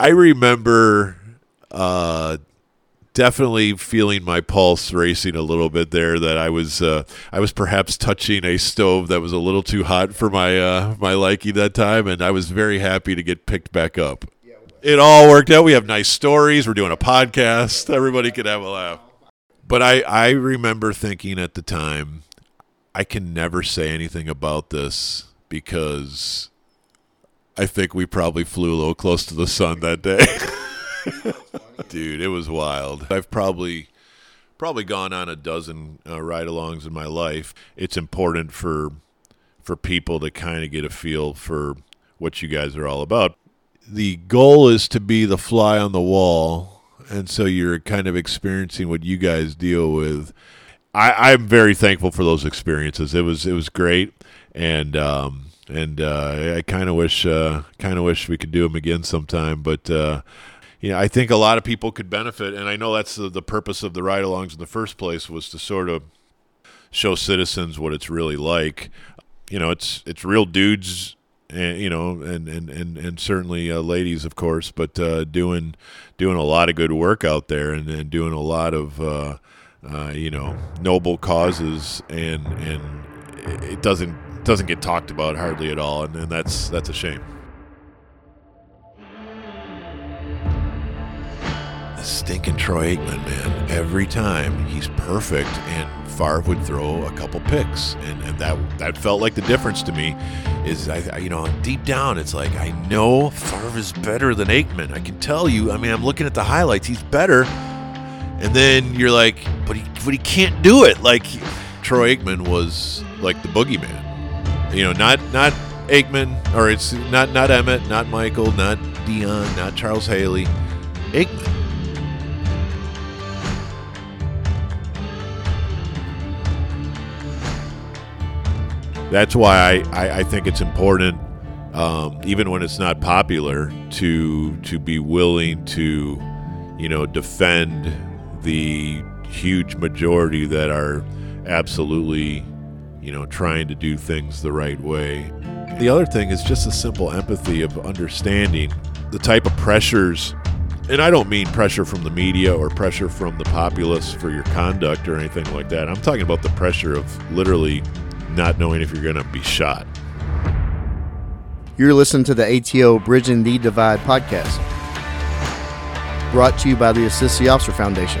I remember uh, definitely feeling my pulse racing a little bit there. That I was uh, I was perhaps touching a stove that was a little too hot for my uh, my liking that time, and I was very happy to get picked back up. It all worked out. We have nice stories. We're doing a podcast. Everybody could have a laugh. But I, I remember thinking at the time, I can never say anything about this because I think we probably flew a little close to the sun that day. Dude, it was wild. I've probably probably gone on a dozen uh, ride-alongs in my life. It's important for for people to kind of get a feel for what you guys are all about. The goal is to be the fly on the wall, and so you're kind of experiencing what you guys deal with. I, I'm very thankful for those experiences. It was it was great, and um, and uh, I kind of wish uh, kind of wish we could do them again sometime. But uh, you know, I think a lot of people could benefit, and I know that's the, the purpose of the ride-alongs in the first place was to sort of show citizens what it's really like. You know, it's it's real dudes, and you know, and and and and certainly uh, ladies, of course, but uh, doing doing a lot of good work out there, and, and doing a lot of uh, you know noble causes, and and it doesn't doesn't get talked about hardly at all, and, and that's that's a shame. stinking Troy Aikman, man. Every time he's perfect, and Favre would throw a couple picks, and, and that that felt like the difference to me. Is I, I, you know deep down it's like I know Favre is better than Aikman. I can tell you. I mean I'm looking at the highlights. He's better, and then you're like, but he but he can't do it. Like Troy Aikman was like the boogeyman. You know, not not Aikman or it's not not Emmett, not Michael, not Deion, not Charles Haley. Aikman. that's why I, I, I think it's important, um, even when it's not popular, to to be willing to, you know, defend the huge majority that are absolutely, you know, trying to do things the right way. The other thing is just a simple empathy of understanding the type of pressures and I don't mean pressure from the media or pressure from the populace for your conduct or anything like that. I'm talking about the pressure of literally not knowing if you're going to be shot. You're listening to the ATO Bridging the Divide podcast, brought to you by the Assist the Officer Foundation.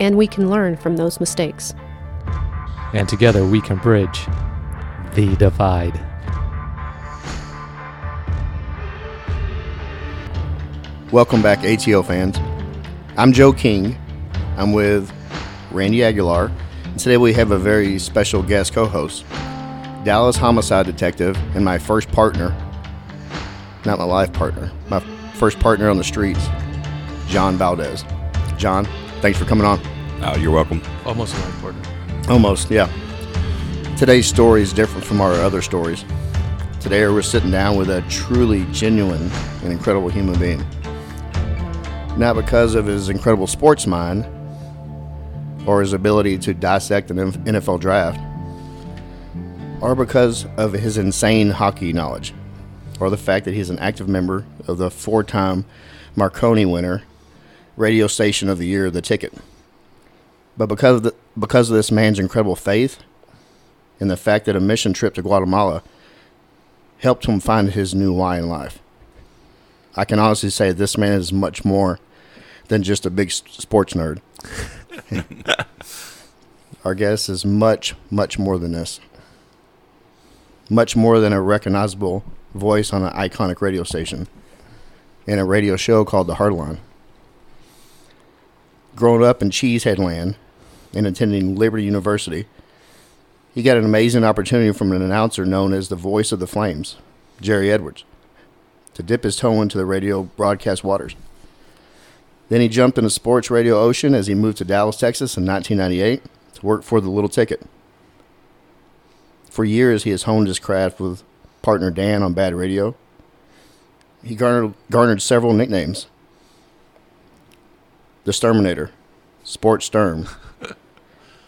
And we can learn from those mistakes. and together we can bridge the divide. Welcome back, ATO fans. I'm Joe King. I'm with Randy Aguilar. And today we have a very special guest co host, Dallas homicide detective, and my first partner, not my life partner, my first partner on the streets, John Valdez. John, thanks for coming on. Oh, you're welcome. Almost like important. Almost, yeah. Today's story is different from our other stories. Today we're sitting down with a truly genuine and incredible human being. Not because of his incredible sports mind or his ability to dissect an NFL draft, or because of his insane hockey knowledge, or the fact that he's an active member of the four time Marconi winner, radio station of the year, The Ticket. But because of, the, because of this man's incredible faith and the fact that a mission trip to Guatemala helped him find his new why in life, I can honestly say this man is much more than just a big sports nerd. Our guest is much, much more than this. Much more than a recognizable voice on an iconic radio station and a radio show called The Hardline. Growing up in Cheesehead Land and attending Liberty University, he got an amazing opportunity from an announcer known as the voice of the Flames, Jerry Edwards, to dip his toe into the radio broadcast waters. Then he jumped in the sports radio ocean as he moved to Dallas, Texas in 1998 to work for the Little Ticket. For years, he has honed his craft with partner Dan on Bad Radio. He garnered, garnered several nicknames The Sturminator, Sports Sturm.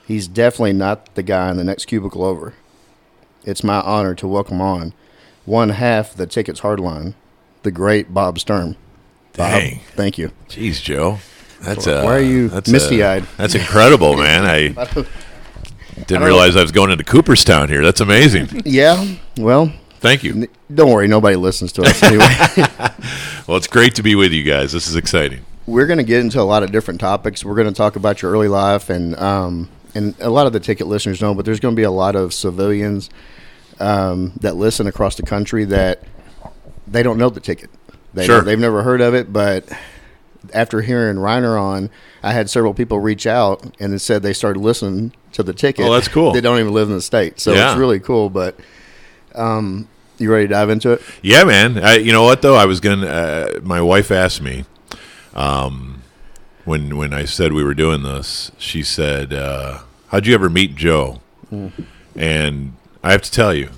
He's definitely not the guy in the next cubicle over. It's my honor to welcome on one half the Tickets Hardline, the great Bob Sturm. Bob, Dang. thank you. Jeez, Joe. That's a, Why uh, are you uh, misty-eyed? that's incredible, man. I didn't realize I was going into Cooperstown here. That's amazing. Yeah, well, Thank you. don't worry, nobody listens to us anyway. Well, it's great to be with you guys. This is exciting. We're going to get into a lot of different topics. We're going to talk about your early life, and um, and a lot of the ticket listeners know, but there's going to be a lot of civilians um, that listen across the country that they don't know the ticket. They Sure. they've never heard of it, but after hearing Reiner on, I had several people reach out and it said they started listening to the ticket. Oh, that's cool. They don't even live in the state, so Yeah. it's really cool. But um, you ready to dive into it? Yeah, man. I, you know what though? I was gonna. Uh, my wife asked me, um, when when I said we were doing this, she said, uh, "How'd you ever meet Joe?" And I have to tell you,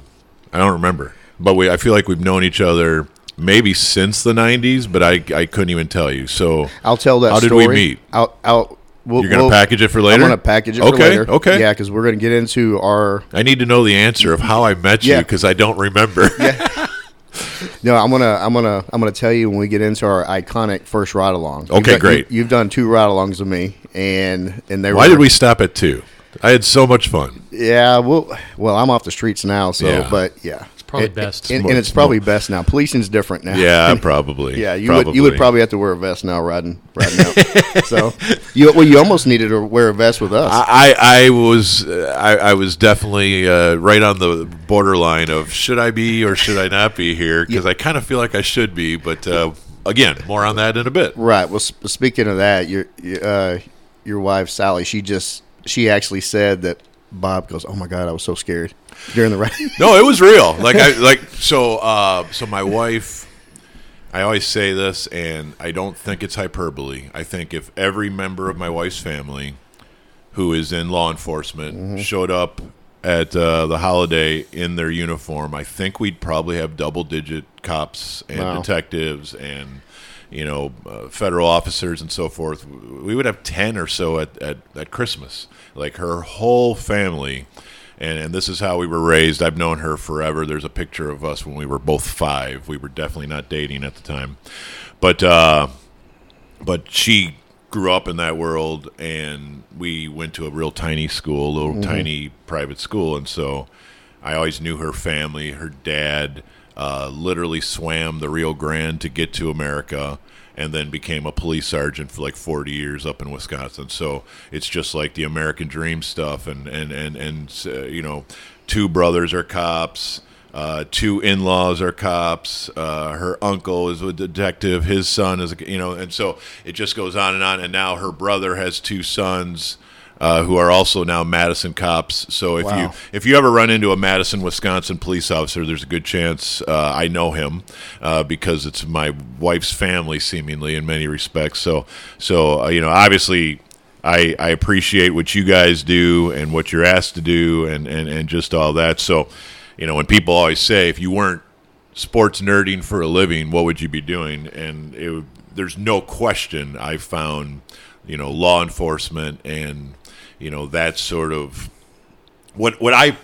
I don't remember. But we, I feel like we've known each other maybe since the '90s, but I I couldn't even tell you. So I'll tell that. How did we meet? I'll, I'll, we'll, you're gonna we'll- package it for later. I'm gonna package it okay, for later. Okay. Yeah, because we're gonna get into our. I need to know the answer of how I met you Yeah. because I don't remember. No, I'm gonna, I'm gonna, I'm gonna tell you when we get into our iconic first ride along. Okay, great. You, have done two ride alongs with me, and and they were. Why did we stop at two? I had so much fun. Yeah, well, well, I'm off the streets now, so Yeah. but yeah, it's probably best. and, and it's probably best now. Policing's different now. Yeah, probably. Yeah, you would you would probably have to wear a vest now riding riding out. so you well you almost needed to wear a vest with us. I, I I was uh, I, I was definitely uh, right on the borderline of should I be or should I not be here because I kind of feel like I should be, but uh, again, more on that in a bit. right. Well, sp- speaking of that, your your, uh, your wife Sally, she just she actually said that Bob goes, "Oh my God, I was so scared during the ride." No, it was real. Like I like so uh, so my wife. I always say this, and I don't think it's hyperbole. I think if every member of my wife's family who is in law enforcement showed up at uh, the holiday in their uniform, I think we'd probably have double digit cops and Wow. detectives and you know uh, federal officers and so forth. We would have ten or so at, at, at Christmas. Like her whole family. And, and this is how we were raised. I've known her forever. There's a picture of us when we were both five. We were definitely not dating at the time, but uh, but she grew up in that world and we went to a real tiny school a little tiny private school and so i always knew her family her dad uh, literally swam the rio grande to get to america and then became a police sergeant for like 40 years up in wisconsin so it's just like the american dream stuff and and and, and uh, you know two brothers are cops uh, two in-laws are cops. Uh, her uncle is a detective. His son is, a, you know, and so it just goes on and on. And now her brother has two sons uh, who are also now Madison cops. So if you if you ever run into a Madison, Wisconsin police officer, there's a good chance uh, I know him uh, because it's my wife's family, seemingly in many respects. So so uh, you know, obviously. I, I appreciate what you guys do and what you're asked to do and, and, and just all that. So, you know, when people always say, if you weren't sports nerding for a living, what would you be doing? And it, there's no question I found, you know, law enforcement and, you know, that sort of what what I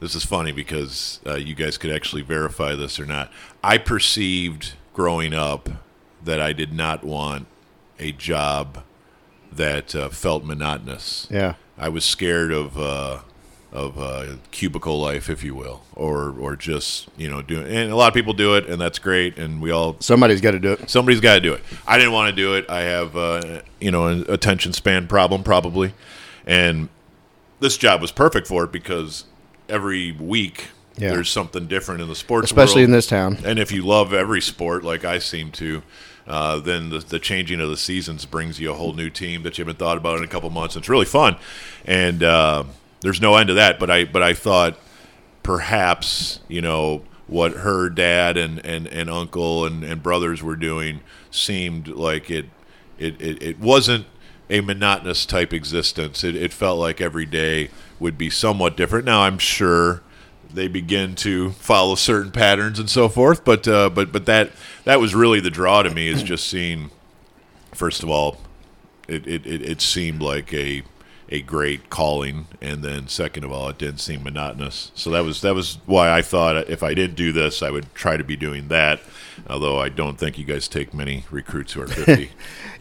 this is funny because uh, you guys could actually verify this or not. I perceived growing up that I did not want a job that uh, felt monotonous. yeah. I was scared of uh, of uh, cubicle life, if you will, or or just you know doing. And a lot of people do it, and that's great. And we all Somebody's got to do it. somebody's got to do it. I didn't want to do it. I have uh, you know an attention span problem probably, and this job was perfect for it because every week Yeah. there's something different in the sports, Especially world. in this town. And if you love every sport, like I seem to, uh, then the, the changing of the seasons brings you a whole new team that you haven't thought about in a couple months. It's really fun, and uh, there's no end to that. But I but I thought perhaps you know what her dad and, and, and uncle and, and brothers were doing seemed like it it, it, it wasn't a monotonous type existence. It, it felt like every day would be somewhat different. Now I'm sure they begin to follow certain patterns and so forth, but uh, but but that that was really the draw to me is just seeing. First of all, it, it, it, it seemed like a a great calling, and then second of all, it didn't seem monotonous. So that was that was why I thought if I didn't do this, I would try to be doing that. Although I don't think you guys take many recruits who are fifty.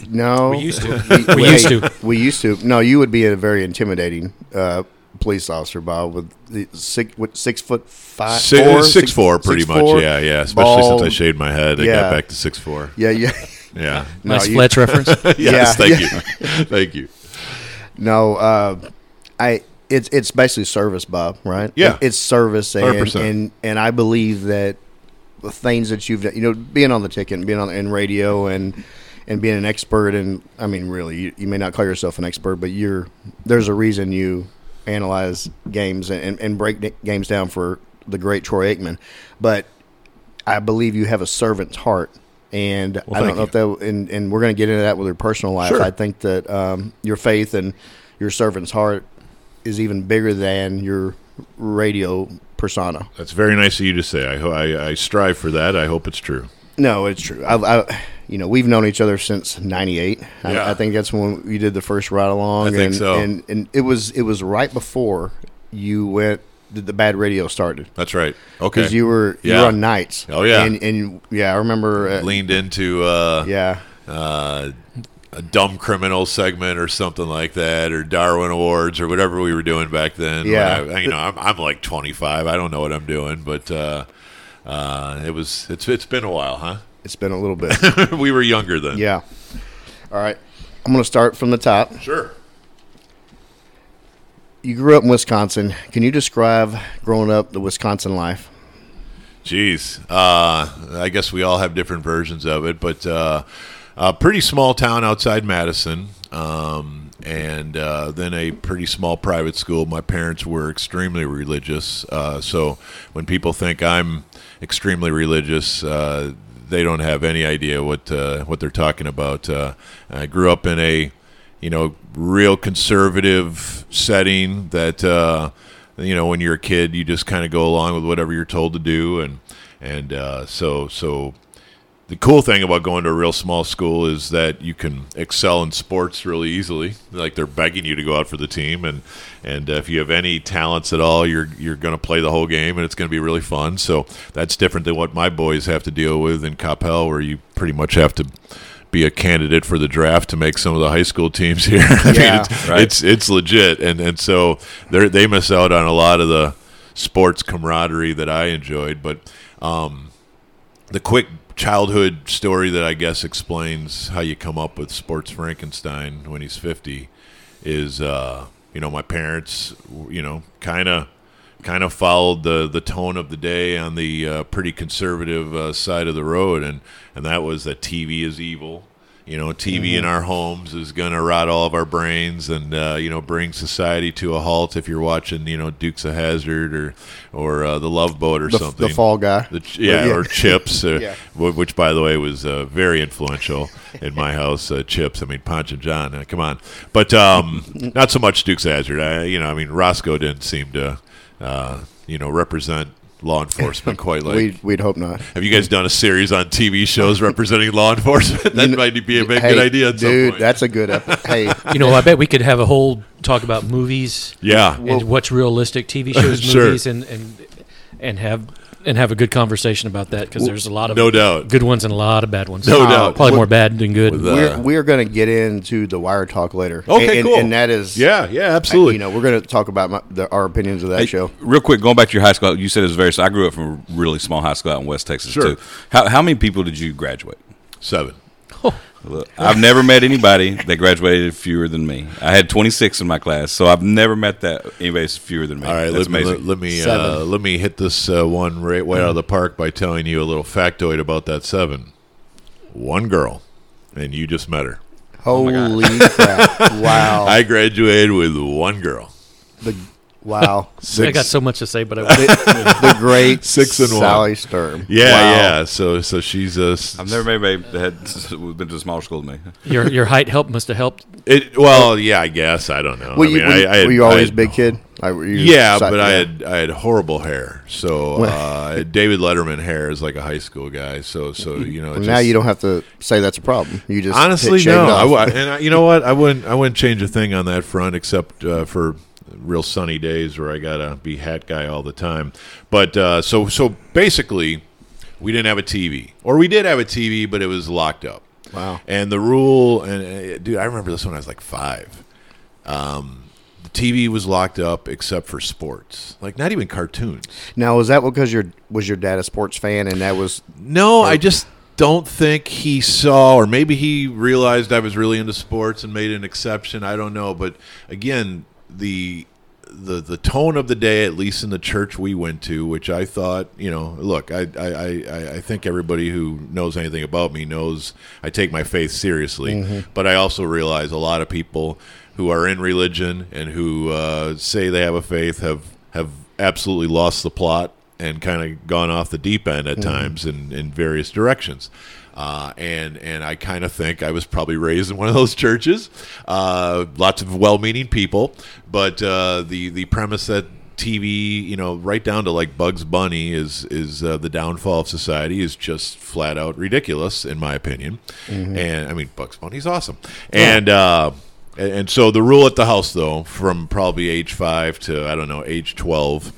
No, We used to. We, We used to. We used to. No, you would be a very intimidating uh, police officer, Bob, with the six what, six foot five, Six, four, six four, pretty six much. four, yeah, yeah. Especially bald. since I shaved my head, I Yeah. got back to six four. Yeah, yeah. Yeah. Nice you- Fletch reference. yes. Yeah, thank yeah. you. thank you. No, uh, I it's it's basically service, Bob. Right? Yeah. it's service, and 100%. and and I believe that the things that you've done, you know, being on the ticket and being on in radio and and being an expert, and I mean, really, you, you may not call yourself an expert, but you're there's a reason you analyze games and, and break games down for the great Troy Aikman, but I believe you have a servant's heart. And I don't know if that, and, and we're going to get into that with your personal life. Sure. I think that um, your faith and your servant's heart is even bigger than your radio persona. That's very nice of you to say. I, I I strive for that. I hope it's true. No, it's true. I, I you know, we've known each other since '98. Yeah. I, I think that's when you did the first ride along. I think and, so. And and it was it was right before you went. The, the bad radio started That's right. Okay. because you were you Yeah. were on nights. Oh, yeah. and, and yeah, I remember. Uh, leaned into uh, yeah, uh, a dumb criminal segment or something like that, or Darwin Awards or whatever we were doing back then. Yeah. I, you know, I'm, I'm like 25. I don't know what I'm doing, but uh, uh, it was it's it's been a while, huh? it's been a little bit. we were younger then. yeah. All right, I'm going to start from the top. Sure. You grew up in Wisconsin. Can you describe growing up the Wisconsin life? Jeez, uh, I guess we all have different versions of it, but uh, a pretty small town outside Madison, um, and uh, then a pretty small private school. My parents were extremely religious, uh, so when people think I'm extremely religious, uh, they don't have any idea what uh, what they're talking about. I grew up in a you know real conservative setting that. Uh, you know when you're a kid you just kind of go along with whatever you're told to do and and uh, so so the cool thing about going to a real small school is that you can excel in sports really easily like they're begging you to go out for the team and and uh, if you have any talents at all you're you're going to play the whole game and it's going to be really fun so that's different than what my boys have to deal with in Coppell, where you pretty much have to be a candidate for the draft to make some of the high school teams here. I Yeah. mean, it's, Right. it's it's legit, and and so they they miss out on a lot of the sports camaraderie that I enjoyed. But um, the quick childhood story that I guess explains how you come up with Sports Frankenstein when he's fifty is uh, you know my parents you know kind of kind of followed the the tone of the day on the uh, pretty conservative uh, side of the road, and and that was that TV is evil. You know, TV in our homes is going to rot all of our brains, and uh, you know, bring society to a halt. If you're watching, you know, Dukes of Hazzard or or uh, the Love Boat or The, something, the Fall Guy. the yeah, Yeah. or Chips, uh, Yeah. which by the way was uh, very influential in my house. Uh, Chips, I mean Ponch and John, uh, come on, but um, not so much Dukes of Hazzard. I, you know, I mean Roscoe didn't seem to, uh, you know, represent law enforcement quite like. we'd, we'd hope not. have you guys done a series on TV shows representing law enforcement? that might be a big Hey, good idea. At some dude. point. That's a good. Ep- hey, You know, I bet we could have a whole talk about movies yeah. and what's realistic, TV shows, Sure. movies, and and and have and have a good conversation about that because there's a lot of no doubt. good ones and a lot of bad ones. No Uh, doubt. Probably With- more bad than good. with, uh, we're we're going to get into the wire talk later. Okay, and, cool. And that is Yeah, yeah, I- absolutely. You know, we're going to talk about my, the, our opinions of that Hey, show. Real quick, going back to your high school, you said it was very. I grew up from a really small high school out in West Texas Sure. too. How how many people did you graduate? Seven. Look, I've never met anybody that graduated fewer than me. I had 26 in my class, so I've never met that anybody's fewer than me. All right, That's let me amazing. let, let me uh, let me hit this uh, one right, right out of the park by telling you a little factoid about that seven. One girl, and you just met her. Holy crap! Wow. I graduated with one girl. the Wow. I got so much to say, but I the great Six and one. Sally Sturm. Yeah, Wow. yeah. So so she's a. I've never met anybody that had been to a smaller school than me. your your height helped must have helped. It, well, yeah, I guess I don't know. Were I you, mean, were, you- I, I had- were you I always had- big kid? Like, were you Yeah, side- but I had I had horrible hair. So uh, David Letterman hair is like a high school guy. So so you know. it Well, now just- you don't have to say that's a problem. You just Honestly, no. I and I, you know what? I wouldn't. I wouldn't change a thing on that front, except uh, for real sunny days where I gotta be hat guy all the time. But uh, so so basically, we didn't have a TV, or we did have a TV, but it was locked up. Wow. And the rule, and uh, dude, I remember this when I was like five. Um, the TV was locked up except for sports, like not even cartoons. Now, was that because your was your dad a sports fan and that was No, I just don't think he saw, or maybe he realized I was really into sports and made an exception. I don't know, but again, the the the tone of the day, at least in the church we went to, which I thought, you know, look, I I, I, I think everybody who knows anything about me knows I take my faith seriously, but I also realize a lot of people who are in religion and who uh, say they have a faith have have absolutely lost the plot and kind of gone off the deep end at times in, in various directions. Uh, and and I kind of think I was probably raised in one of those churches. Uh, lots of well-meaning people, but uh, the the premise that TV, you know, right down to like Bugs Bunny is is uh, the downfall of society is just flat out ridiculous in my opinion. And I mean, Bugs Bunny's awesome, and. Uh, and and so the rule at the house, though, from probably age five to I don't know age twelve,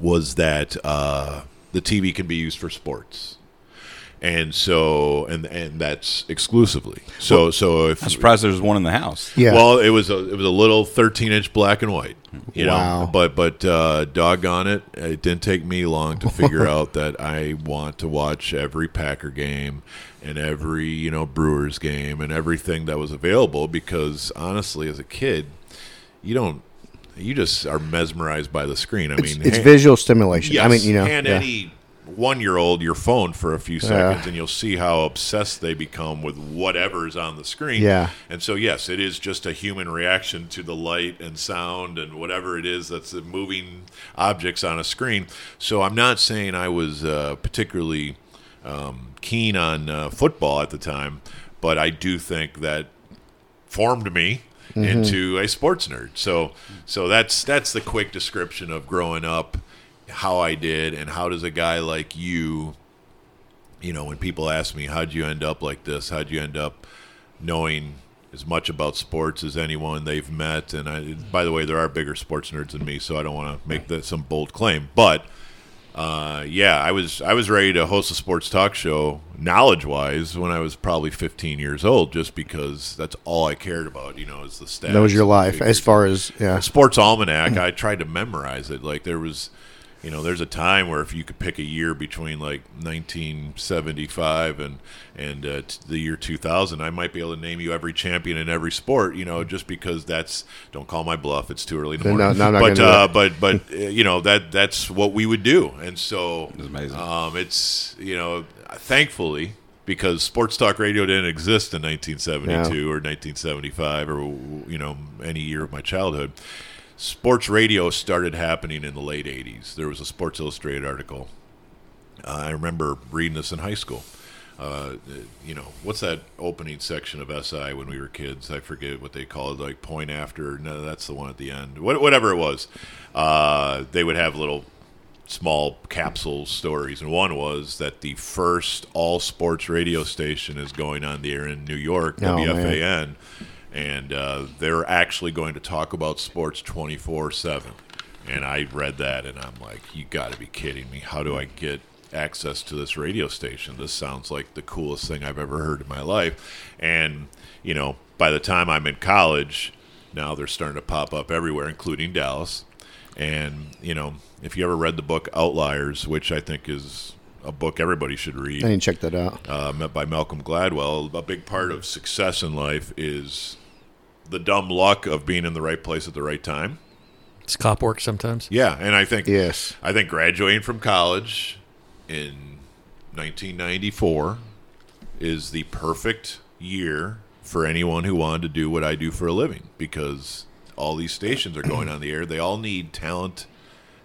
was that uh, the TV can be used for sports, and so and and that's exclusively. So so if I'm surprised there's one in the house. yeah. well, it was a it was a little 13 inch black and white, you Wow. know. But but uh, doggone it, it didn't take me long to figure out that I want to watch every Packer game and every you know Brewers game and everything that was available because honestly, as a kid, you don't. You just are mesmerized by the screen. I it's, mean, it's ha- visual stimulation. Yes, I mean, you know, hand yeah. any one-year-old your phone for a few seconds, and you'll see how obsessed they become with whatever's on the screen. Yeah. And so, yes, it is just a human reaction to the light and sound and whatever it is that's moving objects on a screen. So, I'm not saying I was uh, particularly um, keen on uh, football at the time, but I do think that formed me into a sports nerd. So so that's that's the quick description of growing up, how I did, and how does a guy like you, you know, when people ask me how'd you end up like this, how'd you end up knowing as much about sports as anyone they've met, and I, by the way, there are bigger sports nerds than me, so I don't want to make that some bold claim, but. Uh, yeah, I was I was ready to host a sports talk show, knowledge wise, when I was probably 15 years old, just because that's all I cared about. You know, is the stats. that was your life as far as yeah. Sports Almanac. I tried to memorize it. Like there was, you know, there's a time where if you could pick a year between like 1975 and and uh, t- the year 2000, I might be able to name you every champion in every sport. You know, just because that's don't call my bluff. It's too early in the No, morning. no, I'm not but gonna do uh, that. but but uh, you know that that's what we would do, and so It's amazing. um, it's you know, thankfully because sports talk radio didn't exist in 1972 or 1975 or you know any year of my childhood. Sports radio started happening in the late 80s. There was a Sports Illustrated article. Uh, I remember reading this in high school. Uh, you know, what's that opening section of SI when we were kids? I forget what they call it, like point after. No, that's the one at the end. What, whatever it was, uh, they would have little small capsule stories, and one was that the first all sports radio station is going on the air in New York, Oh, man. And uh, they're actually going to talk about sports twenty four seven. And I read that, and I'm like, you got to be kidding me! How do I get access to this radio station? This sounds like the coolest thing I've ever heard in my life. And you know, by the time I'm in college, now they're starting to pop up everywhere, including Dallas. And you know, if you ever read the book Outliers, which I think is a book everybody should read, I didn't check that out. uh, by Malcolm Gladwell, a big part of success in life is the dumb luck of being in the right place at the right time. It's cop work sometimes. Yeah, and I think Yes. I think graduating from college in 1994 is the perfect year for anyone who wanted to do what I do for a living because all these stations are going on the air. They all need talent,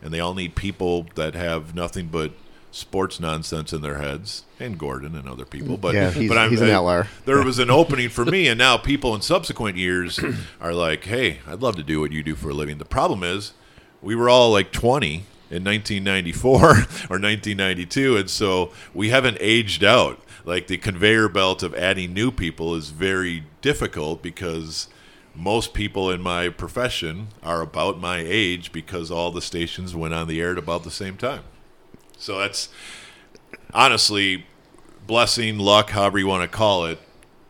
and they all need people that have nothing but sports nonsense in their heads, and Gordon and other people. But Yeah, he's- but I'm, he's an outlier. There was an opening for me, and now people in subsequent years are like, "Hey, I'd love to do what you do for a living." The problem is, we were all like 20 in 1994 or 1992, and so we haven't aged out. Like the conveyor belt of adding new people is very difficult because most people in my profession are about my age because all the stations went on the air at about the same time. So that's honestly blessing, luck, however you want to call it.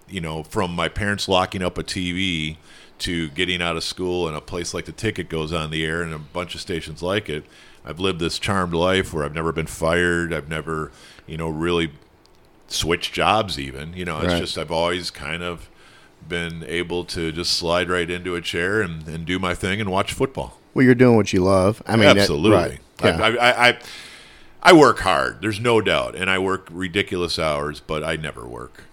You know, from my parents locking up a TV to getting out of school and a place like the Ticket goes on the air and a bunch of stations like it. I've lived this charmed life where I've never been fired. I've never, you know, really switched jobs. Even you know, it's Right. just I've always kind of been able to just slide right into a chair and, and do my thing and watch football. Well, you're doing what you love. I mean, that- Absolutely. right. Yeah. I, I, I, I work hard. There's no doubt, and I work ridiculous hours, but I never work.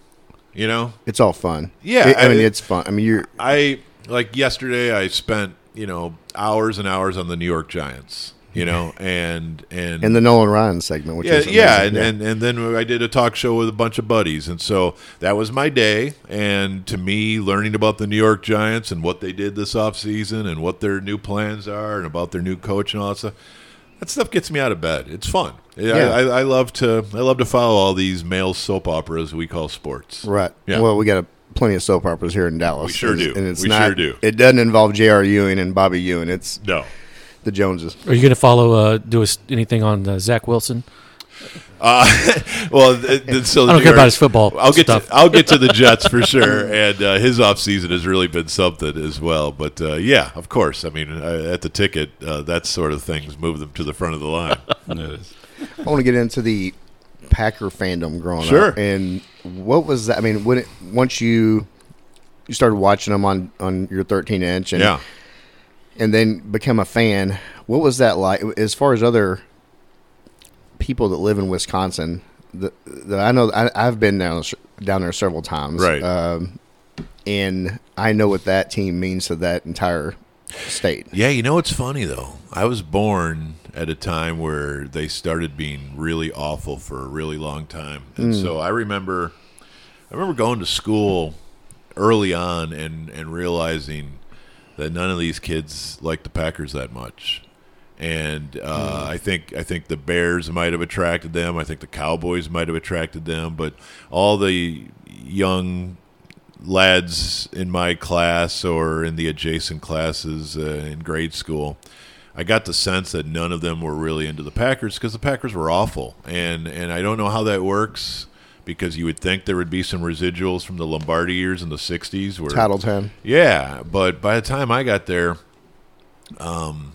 You know, it's all fun. Yeah, It- I, I- mean, it's fun. I mean, you're I like yesterday. I spent you know hours and hours on the New York Giants. You know, and and in the Nolan Ryan segment, which yeah, is yeah, and, and and then I did a talk show with a bunch of buddies, and so that was my day. And to me, learning about the New York Giants and what they did this offseason and what their new plans are and about their new coach and all that stuff, that stuff gets me out of bed. It's fun. Yeah, Yeah. I, I, I love to I love to follow all these male soap operas we call sports. right. Yeah. Well, we got a, plenty of soap operas here in Dallas. We sure do. and it's We not, sure do. It doesn't involve J.R. Ewing and Bobby Ewing. It's No. the Joneses. Are you going to follow, uh, do a s anything on uh, Zach Wilson? Well, th- th- so I don't care about his football I'll get stuff. to I'll get to the Jets for sure, and uh, his offseason has really been something as well. But uh, yeah, of course, I mean uh, at the ticket, uh, that sort of things move them to the front of the line. I want to get into the Packer fandom growing Sure. up. And what was that? I mean, when it, once you you started watching them on on your 13 inch, and yeah, and then become a fan, what was that like? As far as other people that live in Wisconsin, that, that I know, I, I've been down down there several times, Right. Um, and I know what that team means to that entire state. yeah. You know what's funny though? I was born at a time where they started being really awful for a really long time, and so I remember I remember going to school early on and and realizing that none of these kids like the Packers that much. And uh, I think I think the Bears might have attracted them. I think the Cowboys might have attracted them. But all the young lads in my class or in the adjacent classes uh, in grade school, I got the sense that none of them were really into the Packers because the Packers were awful. And and I don't know how that works because you would think there would be some residuals from the Lombardi years in the '60s where Tattletale. yeah, but by the time I got there, um,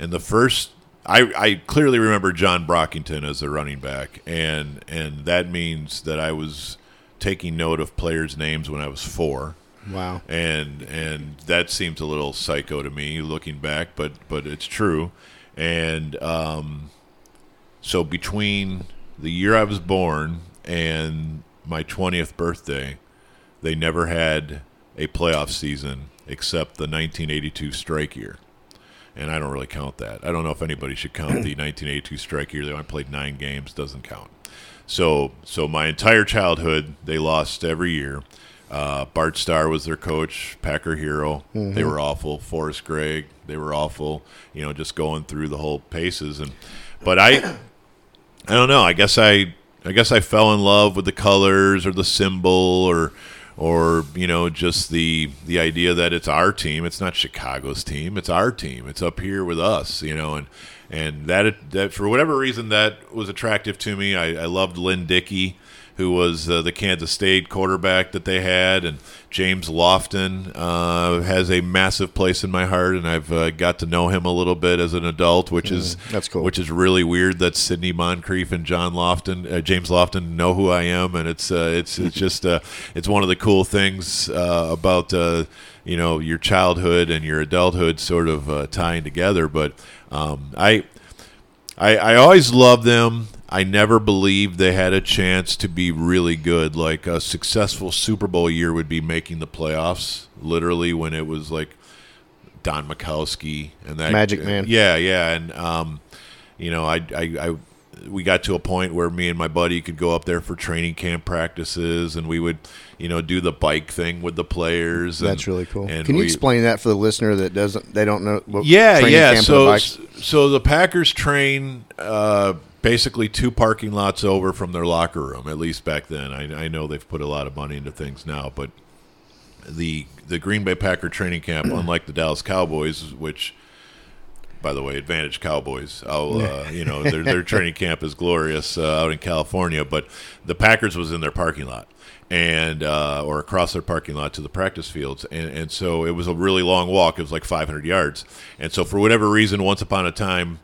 and the first, I, I clearly remember John Brockington as a running back, and and that means that I was taking note of players' names when I was four, Wow. and and that seems a little psycho to me looking back, but but it's true, and um, so between the year I was born and my twentieth birthday, they never had a playoff season except the 1982 strike year. And I don't really count that. I don't know if anybody should count the 1982 strike year. They only played nine games. Doesn't count. So, so my entire childhood, they lost every year. Uh, Bart Starr was their coach, Packer hero. They were awful. Forrest Gregg, they were awful. You know, just going through the whole paces. And, but I, I don't know. I guess I, I guess I fell in love with the colors or the symbol or, or you know, just the the idea that it's our team. It's not Chicago's team. It's our team. It's up here with us. You know, and and that that for whatever reason that was attractive to me. I, I loved Lynn Dickey who was uh, the Kansas State quarterback that they had, and James Lofton uh, has a massive place in my heart, and I've uh, got to know him a little bit as an adult, which is that's cool. Which is really weird that Sidney Moncrief and John Lofton, uh, James Lofton, know who I am, and it's uh, it's it's just uh, it's one of the cool things uh, about uh, you know your childhood and your adulthood sort of uh, tying together. But um, I. I, I always loved them. I never believed they had a chance to be really good. Like a successful Super Bowl year would be making the playoffs, literally when it was like Don Majkowski and that Majik Man. Yeah, yeah, and um, you know, I, I, I, we got to a point where me and my buddy could go up there for training camp practices, and we would, you know, do the bike thing with the players. That's and- really cool. Can you we- explain that for the listener that doesn't they don't know? What yeah, yeah. So, so the Packers train uh, basically two parking lots over from their locker room. At least back then. I, I know they've put a lot of money into things now, but the the Green Bay Packer training camp, unlike the Dallas Cowboys, which by the way, Advantage Cowboys. I'll, uh, you know, their their training camp is glorious uh, out in California, but the Packers was in their parking lot and uh, or across their parking lot to the practice fields, and and so it was a really long walk. It was like 500 yards, and so for whatever reason, once upon a time,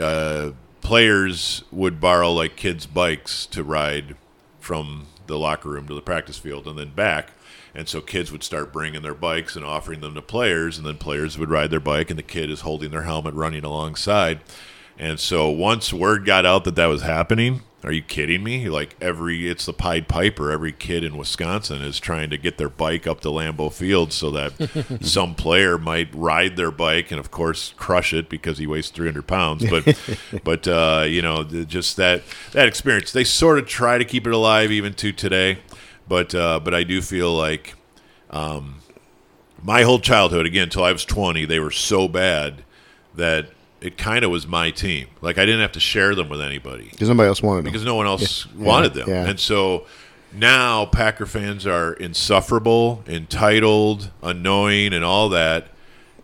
uh, players would borrow like kids' bikes to ride from the locker room to the practice field and then back. And so kids would start bringing their bikes and offering them to players, and then players would ride their bike, and the kid is holding their helmet running alongside. And so once word got out that that was happening, are you kidding me? Like every, it's the Pied Piper. Every kid in Wisconsin is trying to get their bike up to Lambeau Field so that some player might ride their bike and, of course, crush it because he weighs 300 pounds. But, but uh, you know, just that that experience. They sort of try to keep it alive even to today. But uh, but I do feel like um, my whole childhood, again, until I was 20, they were so bad that it kind of was my team. Like I didn't have to share them with anybody because nobody else wanted them. because no one else wanted them. yeah. And so now Packer fans are insufferable, entitled, annoying, and all that.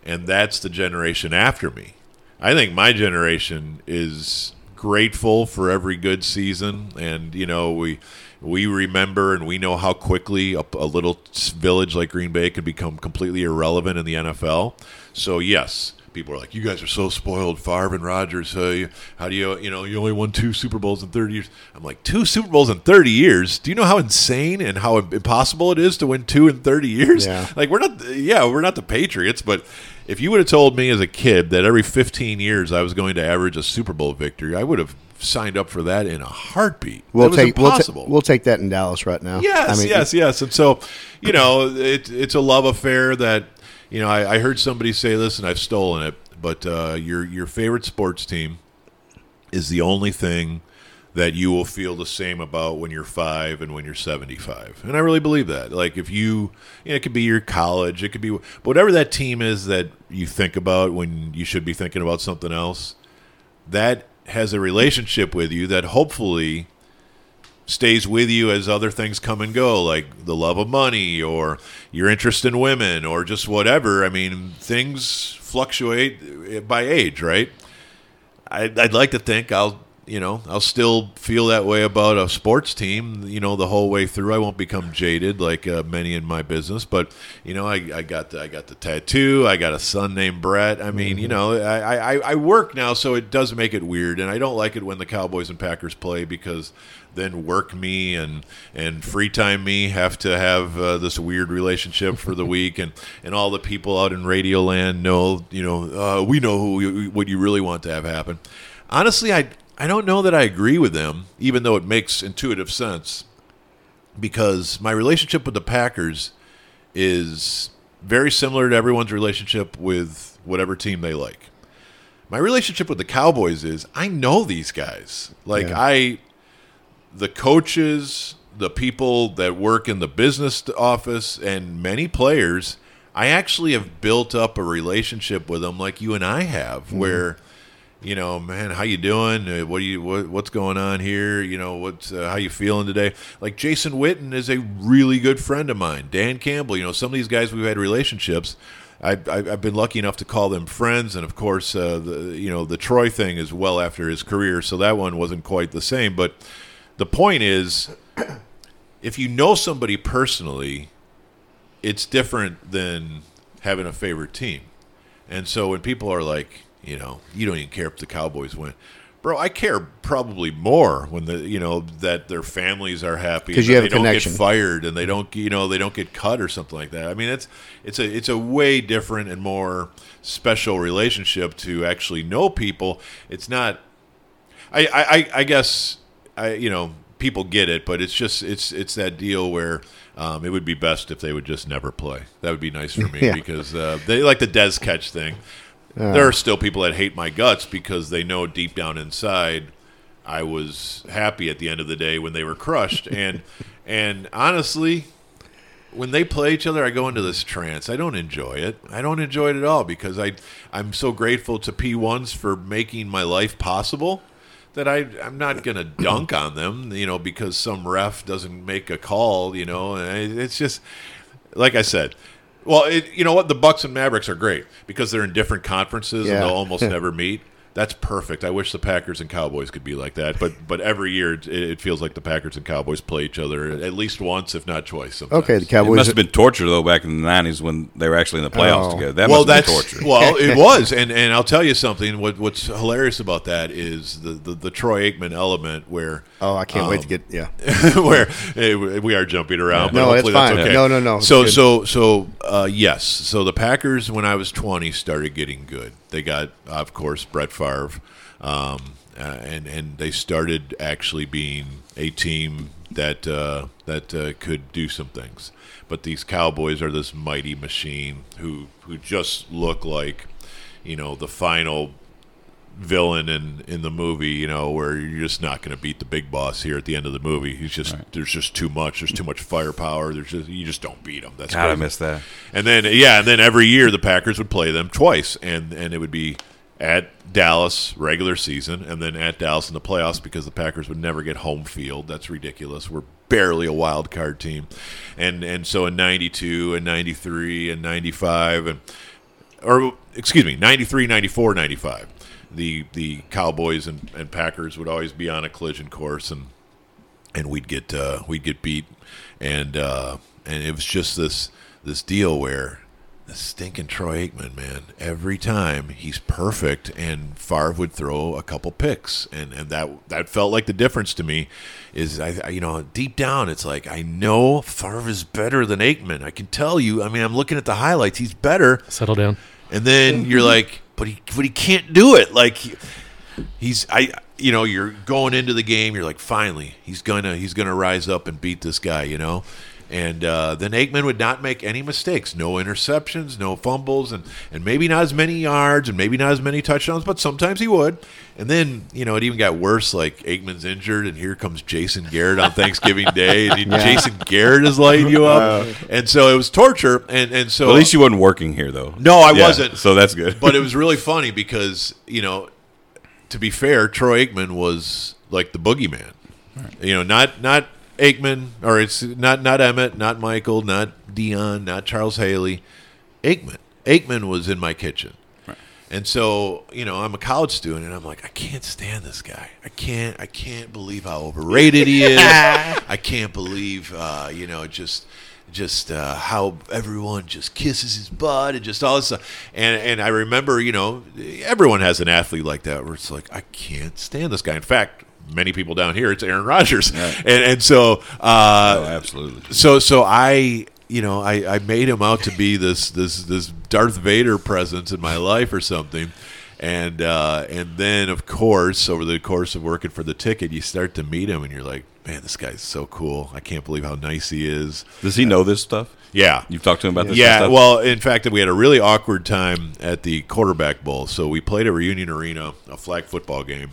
And that's the generation after me. I think my generation is grateful for every good season, and you know we we remember and we know how quickly a, a little village like Green Bay could become completely irrelevant in the NFL. So yes, people are like, "You guys are so spoiled, Favre and Rodgers. Uh, how do you, you know, you only won two Super Bowls in 30 years?" I'm like, two Super Bowls in 30 years? Do you know how insane and how impossible it is to win two in 30 years? Yeah. Like we're not, yeah, we're not the Patriots, but if you would have told me as a kid that every 15 years I was going to average a Super Bowl victory, I would have signed up for that in a heartbeat. We'll that was take we'll, ta- impossible. we'll take that in Dallas right now. Yes, I mean, yes, yes. And so, you know, it, it's a love affair that, you know, I, I heard somebody say this and I've stolen it, but uh, your your favorite sports team is the only thing that you will feel the same about when you're five and when you're 75. And I really believe that. Like, if you, you know, it could be your college, it could be whatever that team is that you think about when you should be thinking about something else, that has a relationship with you that hopefully stays with you as other things come and go, like the love of money or your interest in women or just whatever. I mean, things fluctuate by age, right? I'd, I'd like to think I'll, you know, I'll still feel that way about a sports team, you know, the whole way through. I won't become jaded like uh, many in my business, but you know, I, I got the, I got the tattoo. I got a son named Brett. I mean, you know, I, I, I work now, so it does make it weird, and I don't like it when the Cowboys and Packers play because then work me and and free time me have to have uh, this weird relationship for the week and and all the people out in radio land know you know uh, we know who you, what you really want to have happen honestly i i don't know that i agree with them even though it makes intuitive sense because my relationship with the packers is very similar to everyone's relationship with whatever team they like. My relationship with the cowboys is i know these guys. Like Yeah. i the coaches, the people that work in the business office, and many players, I actually have built up a relationship with them like you and I have, mm-hmm. where, you know, man, how you doing? Uh, What do you what, what's going on here? You know, what's uh, how you feeling today? Like Jason Witten is a really good friend of mine. Dan Campbell, you know, some of these guys we've had relationships. I, I, I've been lucky enough to call them friends, and of course, uh, the you know the Troy thing is well after his career, so that one wasn't quite the same. But the point is, if you know somebody personally, it's different than having a favorite team. And so when people are like, you know, you don't even care if the Cowboys win. Bro, I care probably more when the you know that their families are happy because you have they a don't connection. get fired and they don't you know they don't get cut or something like that. I mean it's it's a it's a way different and more special relationship to actually know people. It's not I, I, I- I guess I you know people get it, but it's just it's it's that deal where um, it would be best if they would just never play. That would be nice for me Yeah. because uh, they like the Dez catch thing. There are still people that hate my guts because they know deep down inside I was happy at the end of the day when they were crushed and and honestly when they play each other I go into this trance. I don't enjoy it. I don't enjoy it at all because I I'm so grateful to P1s for making my life possible that I I'm not going to dunk on them, you know, because some ref doesn't make a call, you know. It's just like I said. Well, it, you know what? The Bucks and Mavericks are great because they're in different conferences Yeah. and they'll almost never meet. That's perfect. I wish the Packers and Cowboys could be like that, but but every year it, it feels like the Packers and Cowboys play each other at least once, if not twice. Sometimes. Okay, the It Cowboys. must have been torture though back in the '90s when they were actually in the playoffs Oh. together. That well, must have been torture. well, it was, and and I'll tell you something. What what's hilarious about that is the the, the Troy Aikman element, where oh, I can't wait to um, get. Yeah. where eh, we are jumping around. But No, it's hopefully that's fine. okay. No, no, no, So good. so so uh, yes. So the Packers, when I was twenty, started getting good. They got, of course, Brett Favre, um, uh, and and they started actually being a team that uh, that uh, could do some things. But these Cowboys are this mighty machine who who just look like, you know, the final villain in in the movie, you know, where you're just not going to beat the big boss here at the end of the movie. He's just there's just too much. There's too much firepower. There's just you just don't beat him. That's God, I crazy. missed that. And then yeah, and then every year the Packers would play them twice, and and it would be at Dallas regular season, and then at Dallas in the playoffs because the Packers would never get home field. That's ridiculous. We're barely a wild card team, and and so in '92 and '93 and '95 and or excuse me, 93, 94, 95. The the Cowboys and, and Packers would always be on a collision course and and we'd get uh, we'd get beat and uh, and it was just this this deal where stinking Troy Aikman, man, every time he's perfect and Favre would throw a couple picks and, and that that felt like the difference to me is I, I you know deep down it's like I know Favre is better than Aikman. I can tell you. I mean, I'm looking at the highlights. He's better. Settle down. And then you're like, but he, but he can't do it. Like he- he's, I, you know, you're going into the game. You're like, finally, he's gonna, he's gonna rise up and beat this guy. You know. And uh, then Aikman would not make any mistakes, no interceptions, no fumbles, and, and maybe not as many yards, and maybe not as many touchdowns, but sometimes he would. And then you know it even got worse. Like Aikman's injured, and here comes Jason Garrett on Thanksgiving Day, and Jason Garrett is lighting you up, and so it was torture. And and so Well, at least you wasn't working here though. No, I Yeah, wasn't. So that's good. but it was really funny because you know, to be fair, Troy Aikman was like the boogeyman. You know, not not Aikman or it's not not Emmett, not Michael, not Deion, not Charles Haley. Aikman. Aikman was in my kitchen. And so, you know, I'm a college student and I'm like, I can't stand this guy. I can't I can't believe how overrated he is. I can't believe uh, you know, just just uh, how everyone just kisses his butt and just all this stuff. And and I remember, you know, everyone has an athlete like that where it's like, I can't stand this guy. In fact, many people down here, it's Aaron Rodgers. And and so uh, oh, absolutely. so so I you know I, I made him out to be this this this Darth Vader presence in my life or something. And uh, and then of course over the course of working for the ticket you start to meet him and you're like man this guy's so cool I can't believe how nice he is Does he know this stuff? yeah You've talked to him about this? yeah, stuff? well, in fact, we had a really awkward time at the quarterback bowl. So we played a Reunion Arena, a flag football game,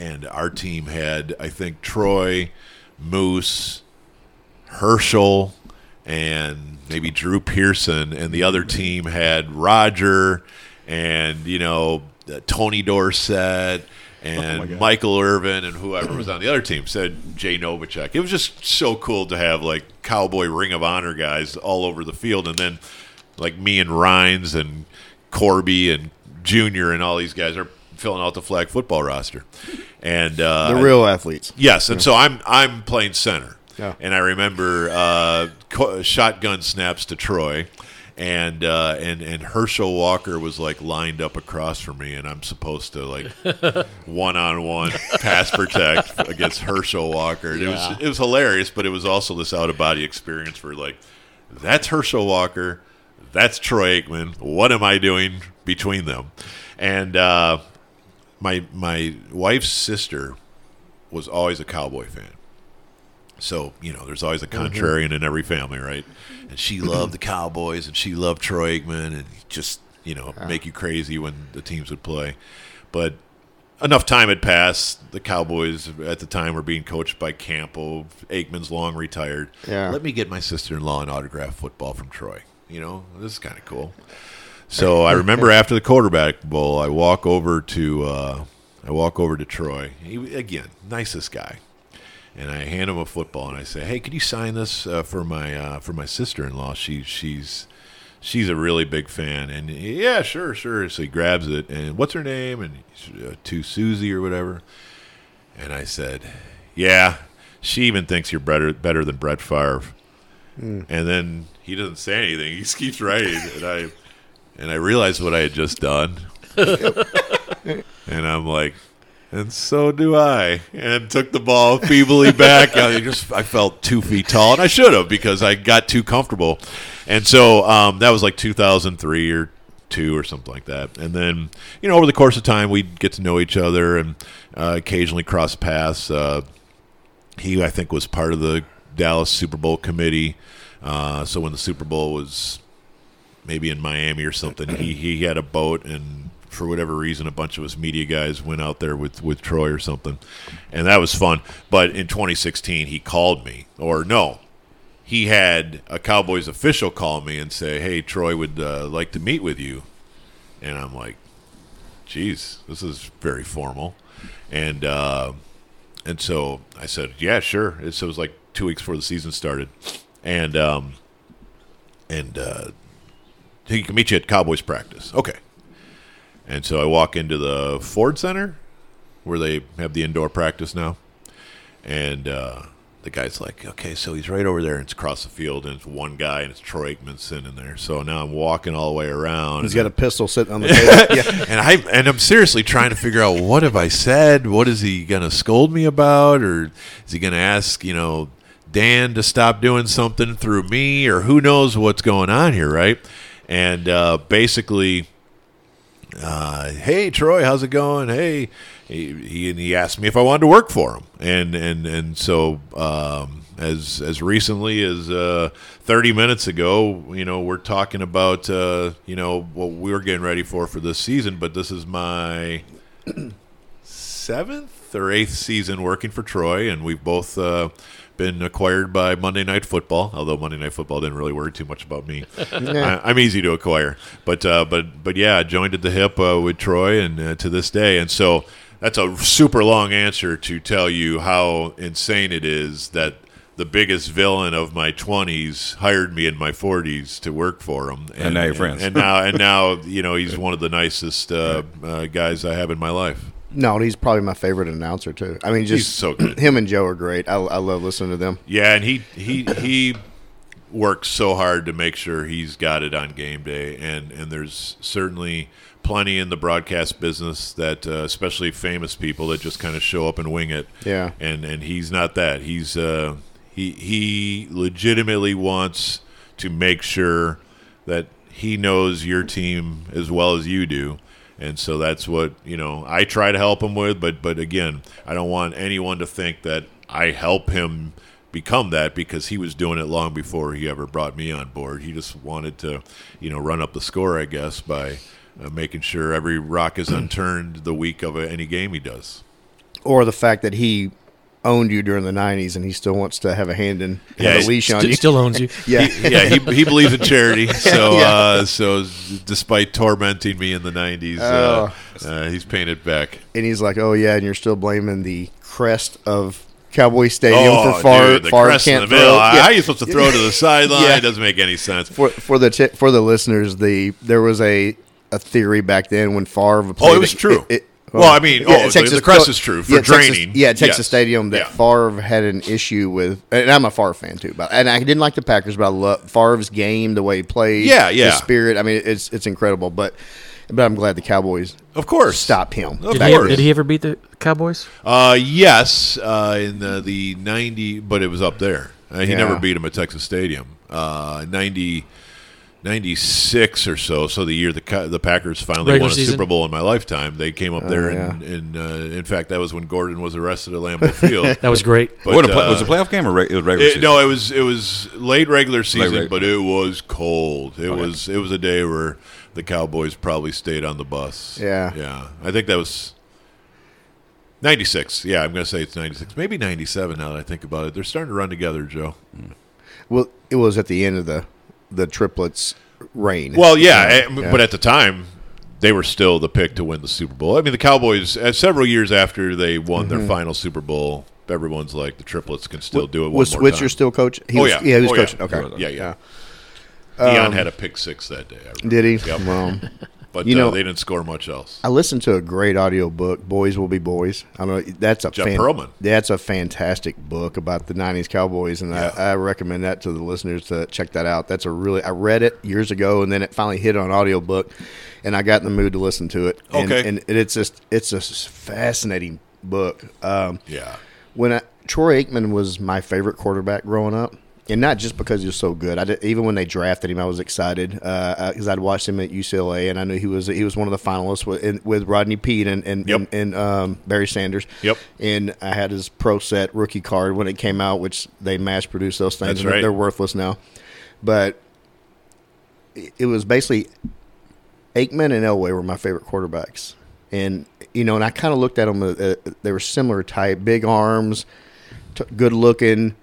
and our team had, I think, Troy, Moose, Herschel, and maybe Drew Pearson, and the other team had Roger, and you know uh, Tony Dorsett. And Michael Irvin and whoever was on the other team said Jay Novacek. It was just so cool to have like cowboy ring of honor guys all over the field, and then like me and Rhines and Corby and Junior and all these guys are filling out the flag football roster. And uh, the real athletes. Yes, and so I'm I'm playing center, Yeah. and I remember uh, co- shotgun snaps to Troy, and uh, and and Herschel Walker was like lined up across from me, and I'm supposed to like one on one pass protect against Herschel Walker. And It was it was hilarious, but it was also this out of body experience for like that's Herschel Walker, that's Troy Aikman. What am I doing between them? And uh, my my wife's sister was always a cowboy fan. So you know, there's always a mm-hmm. contrarian in every family, right? And she loved the Cowboys, and she loved Troy Aikman, and just you know make you crazy when the teams would play. But enough time had passed. The Cowboys at the time were being coached by Campo. Aikman's long retired. Yeah. Let me get my sister-in-law an autograph football from Troy. You know, this is kind of cool. So I remember after the quarterback bowl, I walk over to uh, I walk over to Troy. He, again, nicest guy, and I hand him a football and I say, "Hey, could you sign this uh, for my uh, for my sister-in-law? She she's she's a really big fan." And yeah, sure, sure. So he grabs it and what's her name? And uh, to Susie or whatever. And I said, "Yeah, she even thinks you're better better than Brett Favre." And then he doesn't say anything. He just keeps writing, and I and I realized what I had just done. and I'm like, and so do I. And took the ball feebly back. I just I felt two feet tall, and I should have because I got too comfortable. And so um, that was like 2003 or two or something like that. And then you know over the course of time we'd get to know each other and uh, occasionally cross paths. Uh, he I think was part of the Dallas Super Bowl committee. Uh, so when the Super Bowl was maybe in Miami or something. He he had a boat, and for whatever reason, a bunch of us media guys went out there with with Troy or something, and that was fun. But in 2016, he called me, or no, he had a Cowboys official call me and say, "Hey, Troy would uh, like to meet with you," and I'm like, "Geez, this is very formal," and uh, and so I said, "Yeah, sure." So it was like two weeks before the season started, and um, and uh, he can meet you at Cowboys practice. Okay. And so I walk into the Ford Center where they have the indoor practice now. And uh, the guy's like, okay, so he's right over there. And it's across the field, and it's one guy, and it's Troy Aikman sitting in there. So now I'm walking all the way around. He's got a pistol sitting on the table. yeah. and I and I'm seriously trying to figure out what have I said? What is he gonna scold me about, or is he gonna ask you know Dan to stop doing something through me, or who knows what's going on here, right? And uh, basically, uh, hey Troy, how's it going? Hey, he, he and he asked me if I wanted to work for him, and and and so um, as as recently as uh, thirty minutes ago, you know, we're talking about uh, you know what we were getting ready for for this season, but this is my seventh or eighth season working for Troy, and we've both. Uh, been acquired by Monday Night Football, although Monday Night Football didn't really worry too much about me. I, I'm easy to acquire, but uh, but but yeah, joined at the hip uh, with Troy, and uh, to this day, and so that's a super long answer to tell you how insane it is that the biggest villain of my 20s hired me in my 40s to work for him, And now you're friends. And, now and now you know he's one of the nicest uh, uh, guys I have in my life. No, and he's probably my favorite announcer too. I mean, just He's so good. him and Joe are great. I, I love listening to them. Yeah, and he he he works so hard to make sure he's got it on game day, and and there's certainly plenty in the broadcast business that, uh, especially famous people, that just kind of show up and wing it. Yeah. and and he's not that. He's uh, he he legitimately wants to make sure that he knows your team as well as you do. And so that's what you know. I try to help him with, but but again, I don't want anyone to think that I help him become that because he was doing it long before he ever brought me on board. He just wanted to, you know, run up the score, I guess, by uh, making sure every rock is unturned the week of any game he does. Or the fact that he owned you during the '90s and he still wants to have a hand in Yeah, a leash on St- you. still owns you. yeah, He- yeah, he, he believes in charity. So, Yeah. uh, so despite tormenting me in the '90s, uh, uh, he's paying it back. and he's like, "Oh yeah," and you're still blaming the crest of Cowboy Stadium oh, for Favre. dude, the Favre crest in can't the middle. throw. How are you supposed to throw to the sideline? Yeah. It doesn't make any sense. For for the t- for the listeners, the there was a a theory back then when Favre played. Oh, it was true. Well, I mean, oh, the- the crest is true for yeah, Texas- draining. yeah, Texas Yes. Stadium. That Yeah. Favre had an issue with, and I'm a Favre fan too. But and I didn't like the Packers, but I love Favre's game, the way he played. Yeah, yeah. the spirit. I mean, it's it's incredible. But but I'm glad the Cowboys Of course. stopped him. Of Did back he, did he ever beat the Cowboys? Uh, yes, uh, in the, the 90, but it was up there. Uh, he Yeah. never beat him at Texas Stadium. Uh, 90, 96 or so, so the year the the Packers finally Regular won a season? Super Bowl in my lifetime. They came up there, Oh, yeah. and, and uh, in fact, that was when Gordon was arrested at Lambeau Field. That was great. But, What a play, uh, was it a playoff game or reg- it was regular it- season? no, it was it was late regular season, reg- but it was cold. It was it was a day where the Cowboys probably stayed on the bus. Yeah. yeah. I think that was ninety six. Yeah, I'm gonna say it's ninety six, maybe ninety seven. Now that I think about it, they're starting to run together, Joe. Well, it was at the end of the the triplets reign. Well, yeah, eh, Yeah. but at the time, they were still the pick to win the Super Bowl. I mean, the Cowboys, uh, several years after they won Mm-hmm. their final Super Bowl, everyone's like the triplets can still do it. was Switzer time. still coach? He Oh, was, yeah. he was Oh, yeah. coaching. Okay, Yeah, yeah. Um, Deion had a pick six that day. I. Did he? Yep. Well, But You uh, know- they didn't score much else. I listened to a great audio book, "Boys Will Be Boys." I don't know that's a Jeff Pearlman. That's a fantastic book about the '90s Cowboys, and Yeah. I, I recommend that to the listeners to check that out. That's a really I read it years ago, and then it finally hit on audio book, and I got in the mood to listen to it. And, Okay. and it's just it's a fascinating book. Um, Yeah. when I, Troy Aikman was my favorite quarterback growing up, and not just because he was so good. I did, even when they drafted him, I was excited because I'd watched him at UCLA, and I knew he was he was one of the finalists with, in, with Rodney Peete and and, Yep. and, and um, Barry Sanders. Yep. And I had his pro set rookie card when it came out, which they mass produced those things, That's and they're- right. they're worthless now. But it- it was basically Aikman and Elway were my favorite quarterbacks, and you know, and I kind of looked at them. Uh, uh, they were similar type, big arms, t- good looking,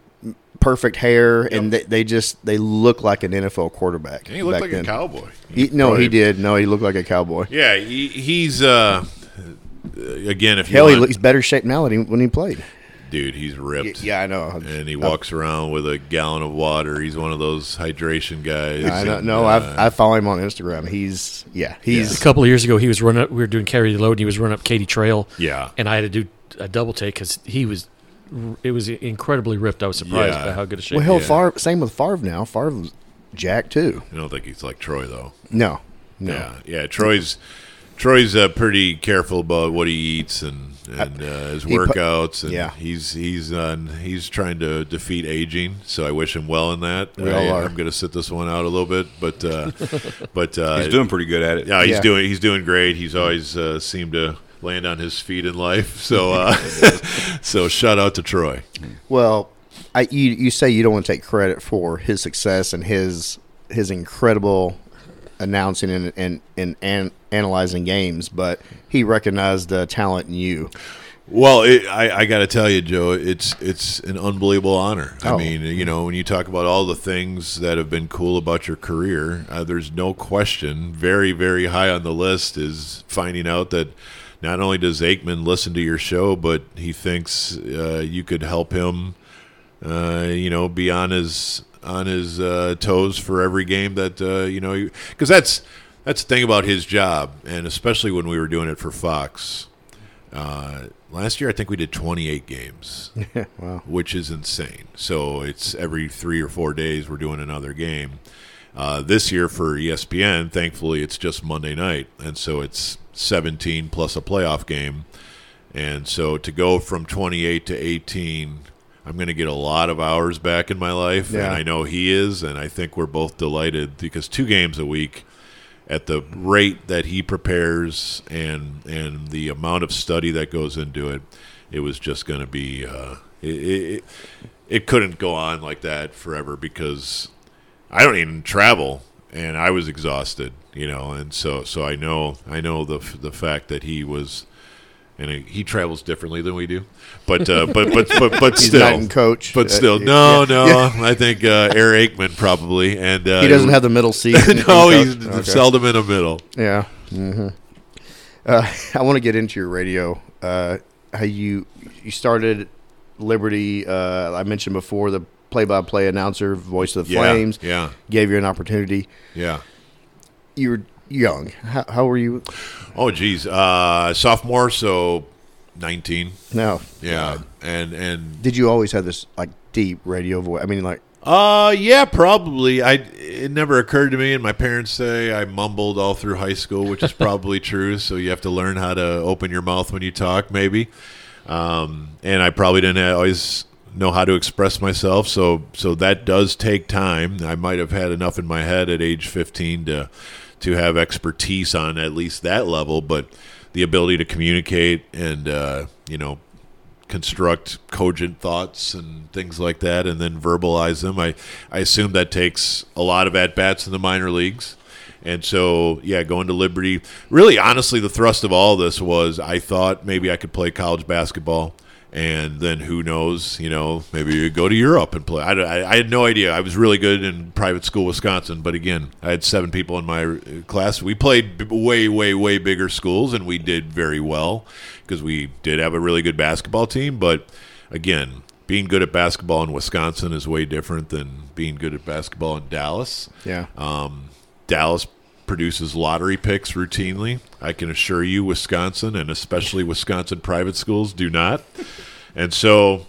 perfect hair, and they, they just they look like an NFL quarterback. He looked like then. a cowboy. He, no, he did. No, he looked like a cowboy. Yeah, he, he's uh, again. If you Hell, he want- looks better shape now than he, when he played. dude, he's ripped. Yeah, I know. And he walks around with a gallon of water. He's one of those hydration guys. I know. And, No, uh, I've, I follow him on Instagram. He's yeah, he's A couple of years ago, he was running up. We were doing carry the load, and he was running up Katy Trail. Yeah. and I had to do a double take because he was. It was incredibly ripped. I was surprised Yeah. by how good a shape. well. Hell, Yeah. Favre, same with Favre now. Favre's Jack too. I don't think he's like Troy though. No, no. Yeah, yeah. Troy's Troy's uh, pretty careful about what he eats and and uh, his workouts, and yeah. he's he's uh, he's trying to defeat aging. So I wish him well in that. We I, all are. I'm going to sit this one out a little bit, but uh, but uh, He's doing pretty good at it. Yeah, he's Yeah. doing he's doing great. He's always uh, seemed to land on his feet in life. So uh, so shout out to Troy. Well, I you you say you don't want to take credit for his success and his his incredible announcing and and, and, and analyzing games, but he recognized the talent in you. Well, it, I, I got to tell you, Joe, it's it's an unbelievable honor. I Oh. mean, you know, when you talk about all the things that have been cool about your career, uh, there's no question. Very, very high on the list is finding out that not only does Aikman listen to your show, but he thinks uh, you could help him, uh, you know, be on his on his uh, toes for every game that uh, you know, because that's that's the thing about his job, and especially when we were doing it for Fox. Uh, last year, I think we did 28 games, wow. which is insane. So it's every three or four days we're doing another game. Uh, this year for ESPN, thankfully, it's just Monday night, and so it's 17 plus a playoff game. And so to go from 28 to 18, I'm going to get a lot of hours back in my life, Yeah. and I know he is, and I think we're both delighted because two games a week at the rate that he prepares and and the amount of study that goes into it, it was just going to be uh, it, it it couldn't go on like that forever because I don't even travel and I was exhausted, you know, and so so I know I know the the fact that he was. And he- he travels differently than we do, but uh, but but but but He's still, not in coach. But Uh, still, yeah. no, no. Yeah. I think uh, Eric Aikman probably, and uh, He doesn't have the middle seat. in- in no, coach? he's Okay. seldom in the middle. Yeah. hmm Uh, I want to get into your radio. Uh, how you you started Liberty? Uh, I mentioned before the play-by-play announcer, voice of the Yeah, Flames, yeah, gave you an opportunity. yeah. You were young. How, how were you? Oh, geez, uh, sophomore, so nineteen. No. Yeah, and and Did you always have this like deep radio voice? I mean, like uh, yeah, probably. I it never occurred to me, and my parents say I mumbled all through high school, which is probably true. So you have to learn how to open your mouth when you talk, maybe. Um, and I probably didn't always know how to express myself. So so that does take time. I might have had enough in my head at age 15 to to have expertise on at least that level, but the ability to communicate and uh, you know construct cogent thoughts and things like that and then verbalize them. I, I assume that takes a lot of at bats in the minor leagues. And so, yeah, going to Liberty. Really, honestly, the thrust of all this was I thought maybe I could play college basketball. And then who knows, you know, maybe you go to Europe and play. I, I, I had no idea. I was really good in private school, Wisconsin. But again, I had seven people in my class. We played b- way, way, way bigger schools, and we did very well because we did have a really good basketball team. But again, being good at basketball in Wisconsin is way different than being good at basketball in Dallas. Yeah. Um, Dallas produces lottery picks routinely. I can assure you, Wisconsin and especially Wisconsin private schools do not. And so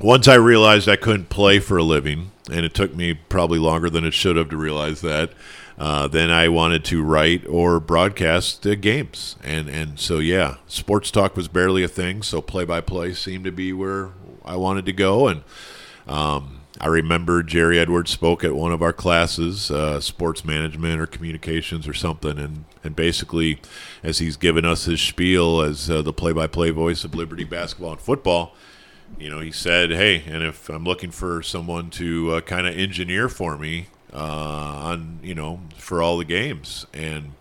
once I realized I couldn't play for a living, and it took me probably longer than it should have to realize that, uh, then I wanted to write or broadcast uh, games. And, and so, yeah, sports talk was barely a thing. So play by play seemed to be where I wanted to go. And, um, I remember Jerry Edwards spoke at one of our classes, uh, sports management or communications or something, and, and basically, as he's given us his spiel as uh, the play-by-play voice of Liberty basketball and football, you know, he said, "Hey, and if I'm looking for someone to uh, kind of engineer for me uh, on, you know, for all the games," and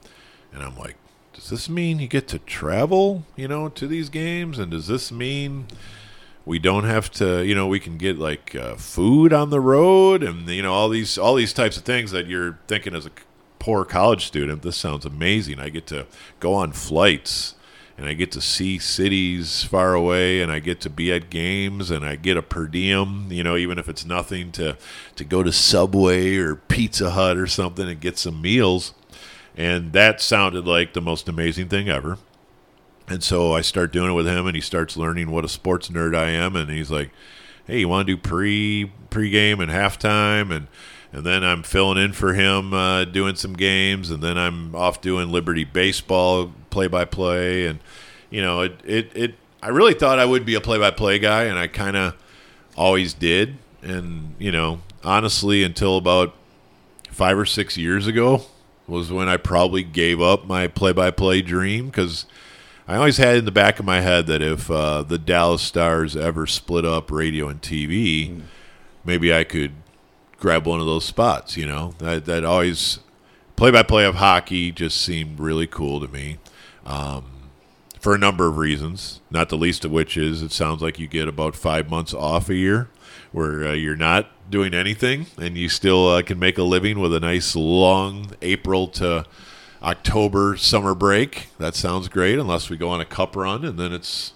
and I'm like, "Does this mean you get to travel, you know, to these games? And does this mean?" We don't have to you know we can get like uh, food on the road and you know all these all these types of things that you're thinking as a poor college student this sounds amazing. I get to go on flights and i get to see cities far away and i get to be at games and i get a per diem you know even if it's nothing to to go to subway or pizza hut or something and get some meals. And that sounded like the most amazing thing ever and so I start doing it with him, and he starts learning what a sports nerd I am. And he's like, "Hey, you want to do pre pregame and halftime?" And and then I'm filling in for him, uh, doing some games, and then I'm off doing Liberty baseball play by play. And you know, it it it. I really thought I would be a play by play guy, and I kind of always did. And you know, honestly, until about five or six years ago was when I probably gave up my play by play dream because I always had in the back of my head that if uh, the Dallas Stars ever split up radio and TV, mm. maybe I could grab one of those spots. You know, that that always play by play of hockey just seemed really cool to me. Um, for a number of reasons, not the least of which is it sounds like you get about five months off a year where uh, you're not doing anything and you still uh, can make a living with a nice long April to October summer break. That sounds great, unless we go on a cup run and then it's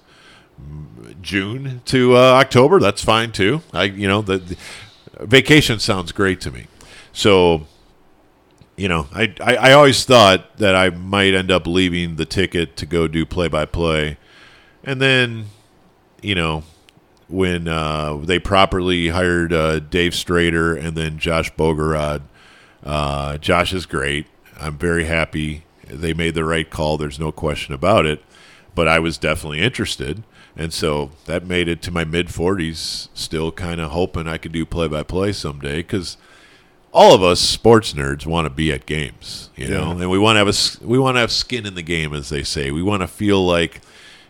June to uh, October. That's fine too. I, you know, the, the, vacation sounds great to me. So, you know, I, I, I always thought that I might end up leaving the ticket to go do play by play, and then, you know, when uh, they properly hired uh, Dave Strader and then Josh Bogorad. Uh, Josh is great. I'm very happy they made the right call. There's no question about it. But I was definitely interested. And so that made it to my mid 40s, still kind of hoping I could do play by play someday because all of us sports nerds want to be at games, you know, and we want to have a we want to have skin in the game, as they say. We want to feel like,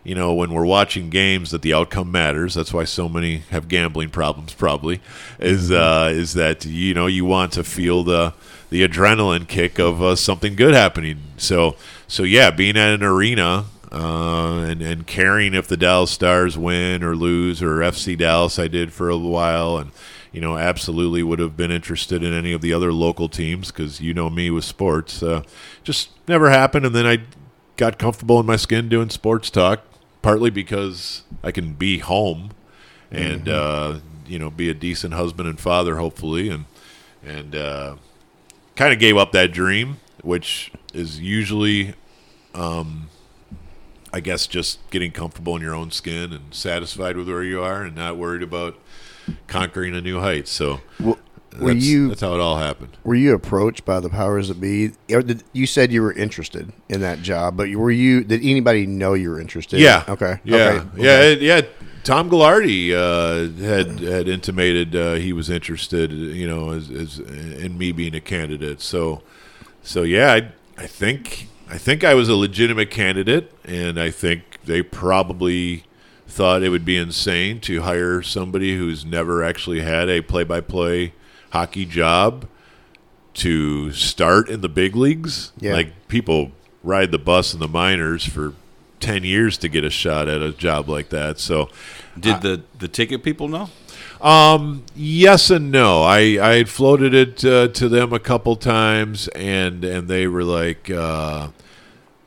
you know, when we're watching games that the outcome matters. That's why so many have gambling problems. Probably is uh, is that you know you want to feel the the adrenaline kick of uh, something good happening. So so yeah, being at an arena uh, and and caring if the Dallas Stars win or lose or FC Dallas, I did for a while, and you know absolutely would have been interested in any of the other local teams because you know me with sports. Uh, just never happened, and then I got comfortable in my skin doing sports talk, partly because I can be home and mm-hmm. uh, you know be a decent husband and father, hopefully, and and uh, kind of gave up that dream, which is usually, um, I guess, just getting comfortable in your own skin and satisfied with where you are and not worried about conquering a new height. So. Well, were that's, you? That's how it all happened. Were you approached by the powers that be? You said you were interested in that job, but were you? Did anybody know you were interested? Yeah. Okay. Yeah. Okay. Yeah. Okay. It, yeah. Tom Gaglardi uh, had had intimated uh, he was interested, you know, as, as in me being a candidate. So, so yeah, I, I think I think I was a legitimate candidate, and I think they probably thought it would be insane to hire somebody who's never actually had a play-by-play hockey job to start in the big leagues. Yeah. Like people ride the bus in the minors for 10 years to get a shot at a job like that. So, Did the the ticket people know? um, yes and no. I, I had floated it uh, to them a couple times, and and they were like, uh,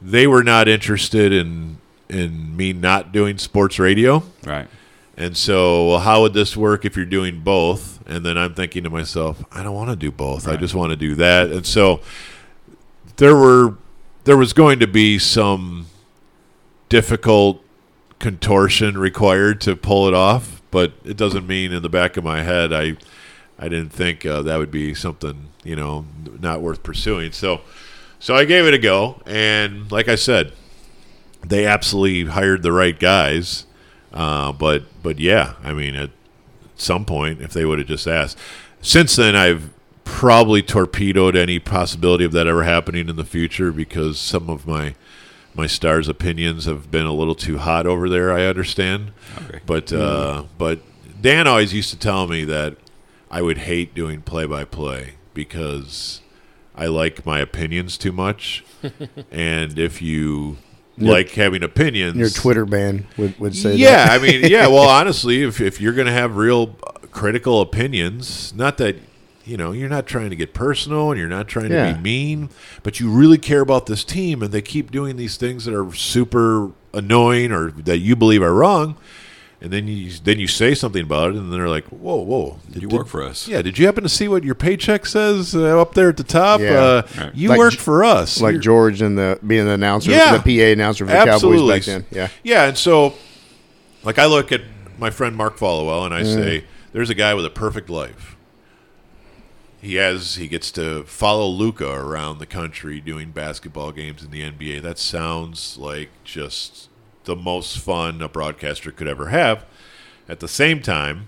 they were not interested in in me not doing sports radio. Right. And so, well, how would this work if you're doing both? And then I'm thinking to myself, I don't want to do both. I just want to do that. And so, there were there was going to be some difficult contortion required to pull it off, but it doesn't mean in the back of my head I I didn't think uh, that would be something you know not worth pursuing. So so I gave it a go, and like I said, they absolutely hired the right guys. Uh, but but yeah, I mean at some point if they would have just asked. Since then, I've probably torpedoed any possibility of that ever happening in the future because some of my my stars' opinions have been a little too hot over there. I understand, Okay. but uh, but Dan always used to tell me that I would hate doing play by play because I like my opinions too much, and if you Your- like having opinions, Your Twitter ban would, would say yeah, that. I mean, yeah. Well, honestly, if if you're going to have real uh, critical opinions, not that you know you're not trying to get personal and you're not trying to be mean, but you really care about this team, and they keep doing these things that are super annoying or that you believe are wrong. And then you then you say something about it, and they're like, "Whoa, whoa! Did you work for us? Yeah, did you happen to see what your paycheck says uh, up there at the top? Yeah. Uh, Right. You Like work J- for us, like You're- George and the being the announcer, Yeah. the PA announcer for the Cowboys back then. Yeah. Yeah, and so like I look at my friend Mark Followill and I say, There's a guy with a perfect life. He has he gets to follow Luka around the country doing basketball games in the NBA. That sounds like just the most fun a broadcaster could ever have. At the same time,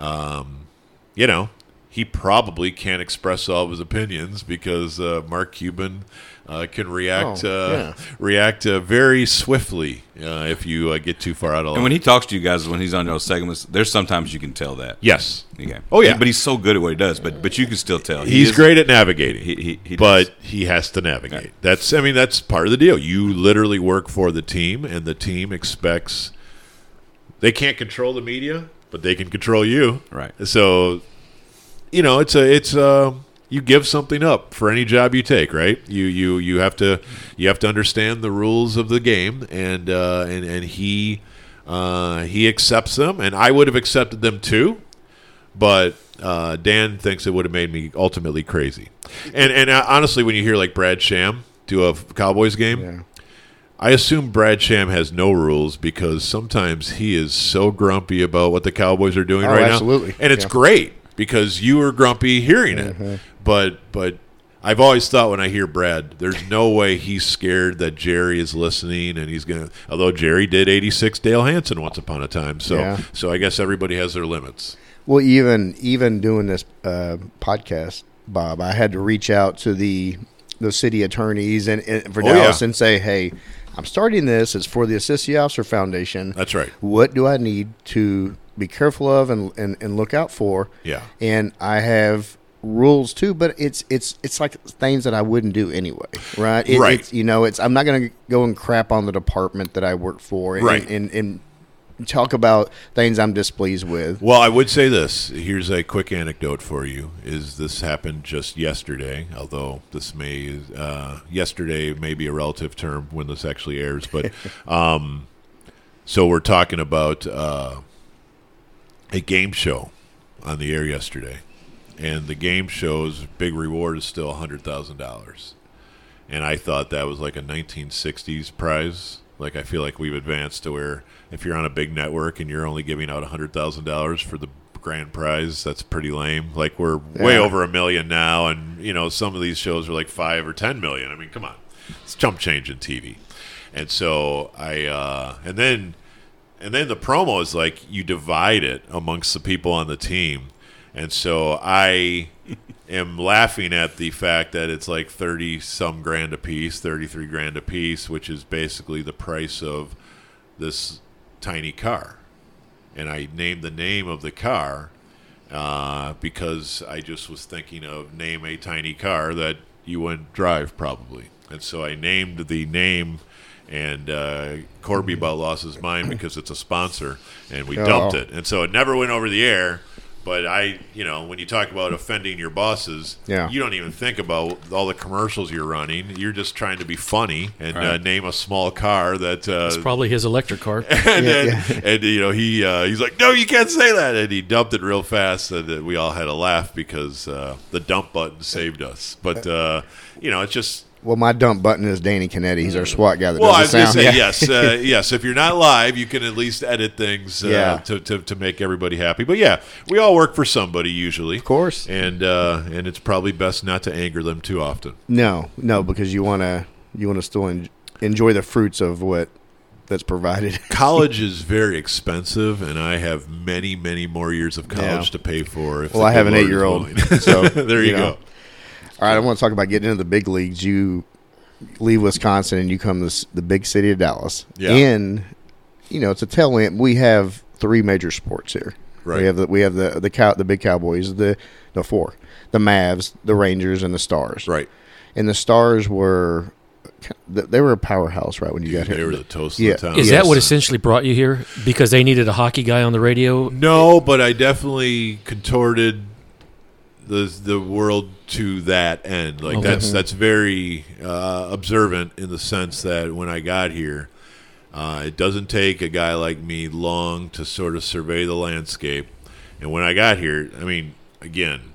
um, you know, he probably can't express all of his opinions because uh, Mark Cuban uh, can react Oh, uh, yeah. react uh, very swiftly uh, if you uh, get too far out of line. And when he talks to you guys, when he's on those segments, there's sometimes you can tell that. yes, Okay. Oh, yeah. but he's so good at what he does. But but you can still tell He he's is- great at navigating. He, he, he but does. he has to navigate. That's I mean that's part of the deal. You literally work for the team, and the team expects. They can't control the media, but they can control you. Right. So, you know, it's a it's uh you give something up for any job you take, right? You you you have to you have to understand the rules of the game, and uh, and and he uh, he accepts them, and I would have accepted them too but uh, Dan thinks it would have made me ultimately crazy. And and uh, honestly, when you hear like Brad Sham do a Cowboys game, Yeah. I assume Brad Sham has no rules because sometimes he is so grumpy about what the Cowboys are doing Oh, right absolutely. now, Absolutely. and it's Yeah. great because you were grumpy hearing it. Mm-hmm. But but I've always thought when I hear Brad, there's no way he's scared that Jerry is listening and he's gonna. Although Jerry did 86 Dale Hansen once upon a time, so Yeah. so I guess everybody has their limits. Well, even even doing this uh, podcast, Bob, I had to reach out to the the city attorneys and, and for Oh, Dallas yeah. and say, "Hey, I'm starting this. It's for the Assist Officer Foundation. That's right. What do I need to be careful of and, and, and look out for? Yeah. And I have rules too, but it's it's it's like things that I wouldn't do anyway, right? It, Right. It's, you know, it's I'm not going to go and crap on the department that I work for, and, Right. And, and, talk about things I'm displeased with. Well, I would say this. Here's a quick anecdote for you. Is this happened just yesterday? Although this may uh, yesterday may be a relative term when this actually airs, but um, so we're talking about uh, a game show on the air yesterday, and the game show's big reward is still hundred thousand dollars, and I thought that was like a 1960s prize. Like I feel like we've advanced to where if you're on a big network and you're only giving out hundred thousand dollars for the grand prize, that's pretty lame. Like we're way over a million now, and you know some of these shows are like five or ten million. I mean, come on, it's chump change in TV. And so I, uh, and then and then the promo is like you divide it amongst the people on the team, and so I am laughing at the fact that it's like thirty some grand a piece, thirty three grand a piece, which is basically the price of this tiny car, and I named the name of the car uh, because I just was thinking of name a tiny car that you wouldn't drive probably, and so I named the name. And uh, Corby about lost his mind because it's a sponsor, and we Oh. dumped it, and so it never went over the air. But I, you know, when you talk about offending your bosses, Yeah. you don't even think about all the commercials you're running. You're just trying to be funny and uh, name a small car that uh, It's probably his electric car. and then, and you know he uh, he's like, no, you can't say that, and he dumped it real fast, and uh, we all had a laugh because uh, the dump button saved us. But uh, you know, it's just. Well, my dump button is Danny Canetti. He's our SWAT guy that Well, I was going to sound. say yes, uh, yes. If you're not live, you can at least edit things uh, Yeah. to, to to make everybody happy. But yeah, we all work for somebody usually, of course. and uh, and it's probably best not to anger them too often. No, no, because you want to you want to still en- enjoy the fruits of what that's provided. college is very expensive, and I have many, many more years of college Yeah. to pay for. If Well, I have an eight-year-old, so, there you, you know. go. All right, I want to talk about getting into the big leagues. You leave Wisconsin and you come to the big city of Dallas. Yeah. And you know, it's a tail end. We have three major sports here. Right. We have the we have the the cow the big Cowboys, the the four, the Mavs, the Rangers, and the Stars. Right. And the Stars were they were a powerhouse right when you got here. They were the toast Yeah. of the town. Is Yes. that what essentially brought you here? Because they needed a hockey guy on the radio? No, but I definitely contorted the the world to that end. Like Okay. that's that's very uh, observant in the sense that when I got here, uh, it doesn't take a guy like me long to sort of survey the landscape. And when I got here, I mean, again,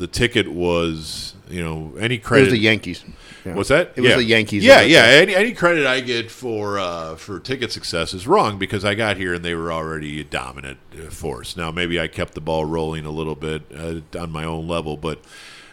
the ticket was you know any It credit was the Yankees. Yeah. What's that? It was the Yankees Yeah, yeah. Any, any credit I get for uh, for ticket success is wrong because I got here and they were already a dominant uh, force. Now maybe I kept the ball rolling a little bit uh, on my own level, but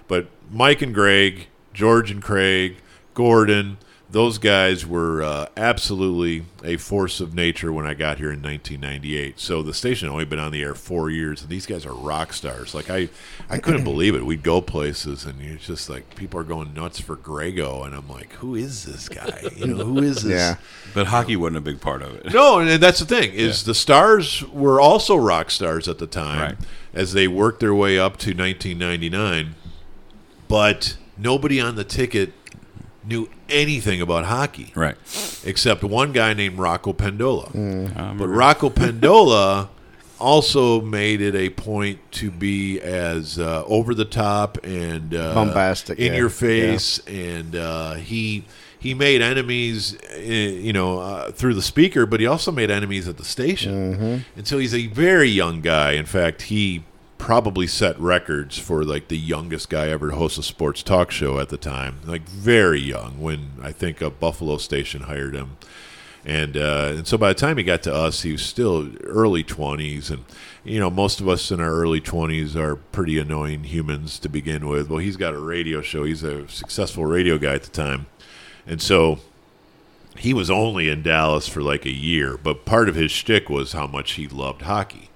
but Mike and Greg, George and Craig, Gordon, those guys were uh, absolutely a force of nature when I got here in 1998. So the station had only been on the air four years, and these guys are rock stars. Like I, I couldn't believe it. We'd go places, and it's just like people are going nuts for Grego, and I'm like, who is this guy? You know, who is this? Yeah. But hockey wasn't a big part of it. No, and that's the thing is the stars were also rock stars at the time Right. as they worked their way up to 1999, but nobody on the ticket knew anything about hockey Right. except one guy named Rocco Pendola. I remember. But Rocco Pendola also made it a point to be as uh, over the top and uh, Bombastic, in yeah. your face, and uh, he he made enemies, uh, you know, uh, through the speaker, but he also made enemies at the station. Mm-hmm. And so he's a very young guy. In fact, he probably set records for like the youngest guy ever to host a sports talk show at the time. Like very young when I think a Buffalo station hired him. And uh, and so by the time he got to us, he was still early twenties, and you know most of us in our early twenties are pretty annoying humans to begin with. Well, he's got a radio show; he's a successful radio guy at the time, and so he was only in Dallas for like a year. But part of his shtick was how much he loved hockey.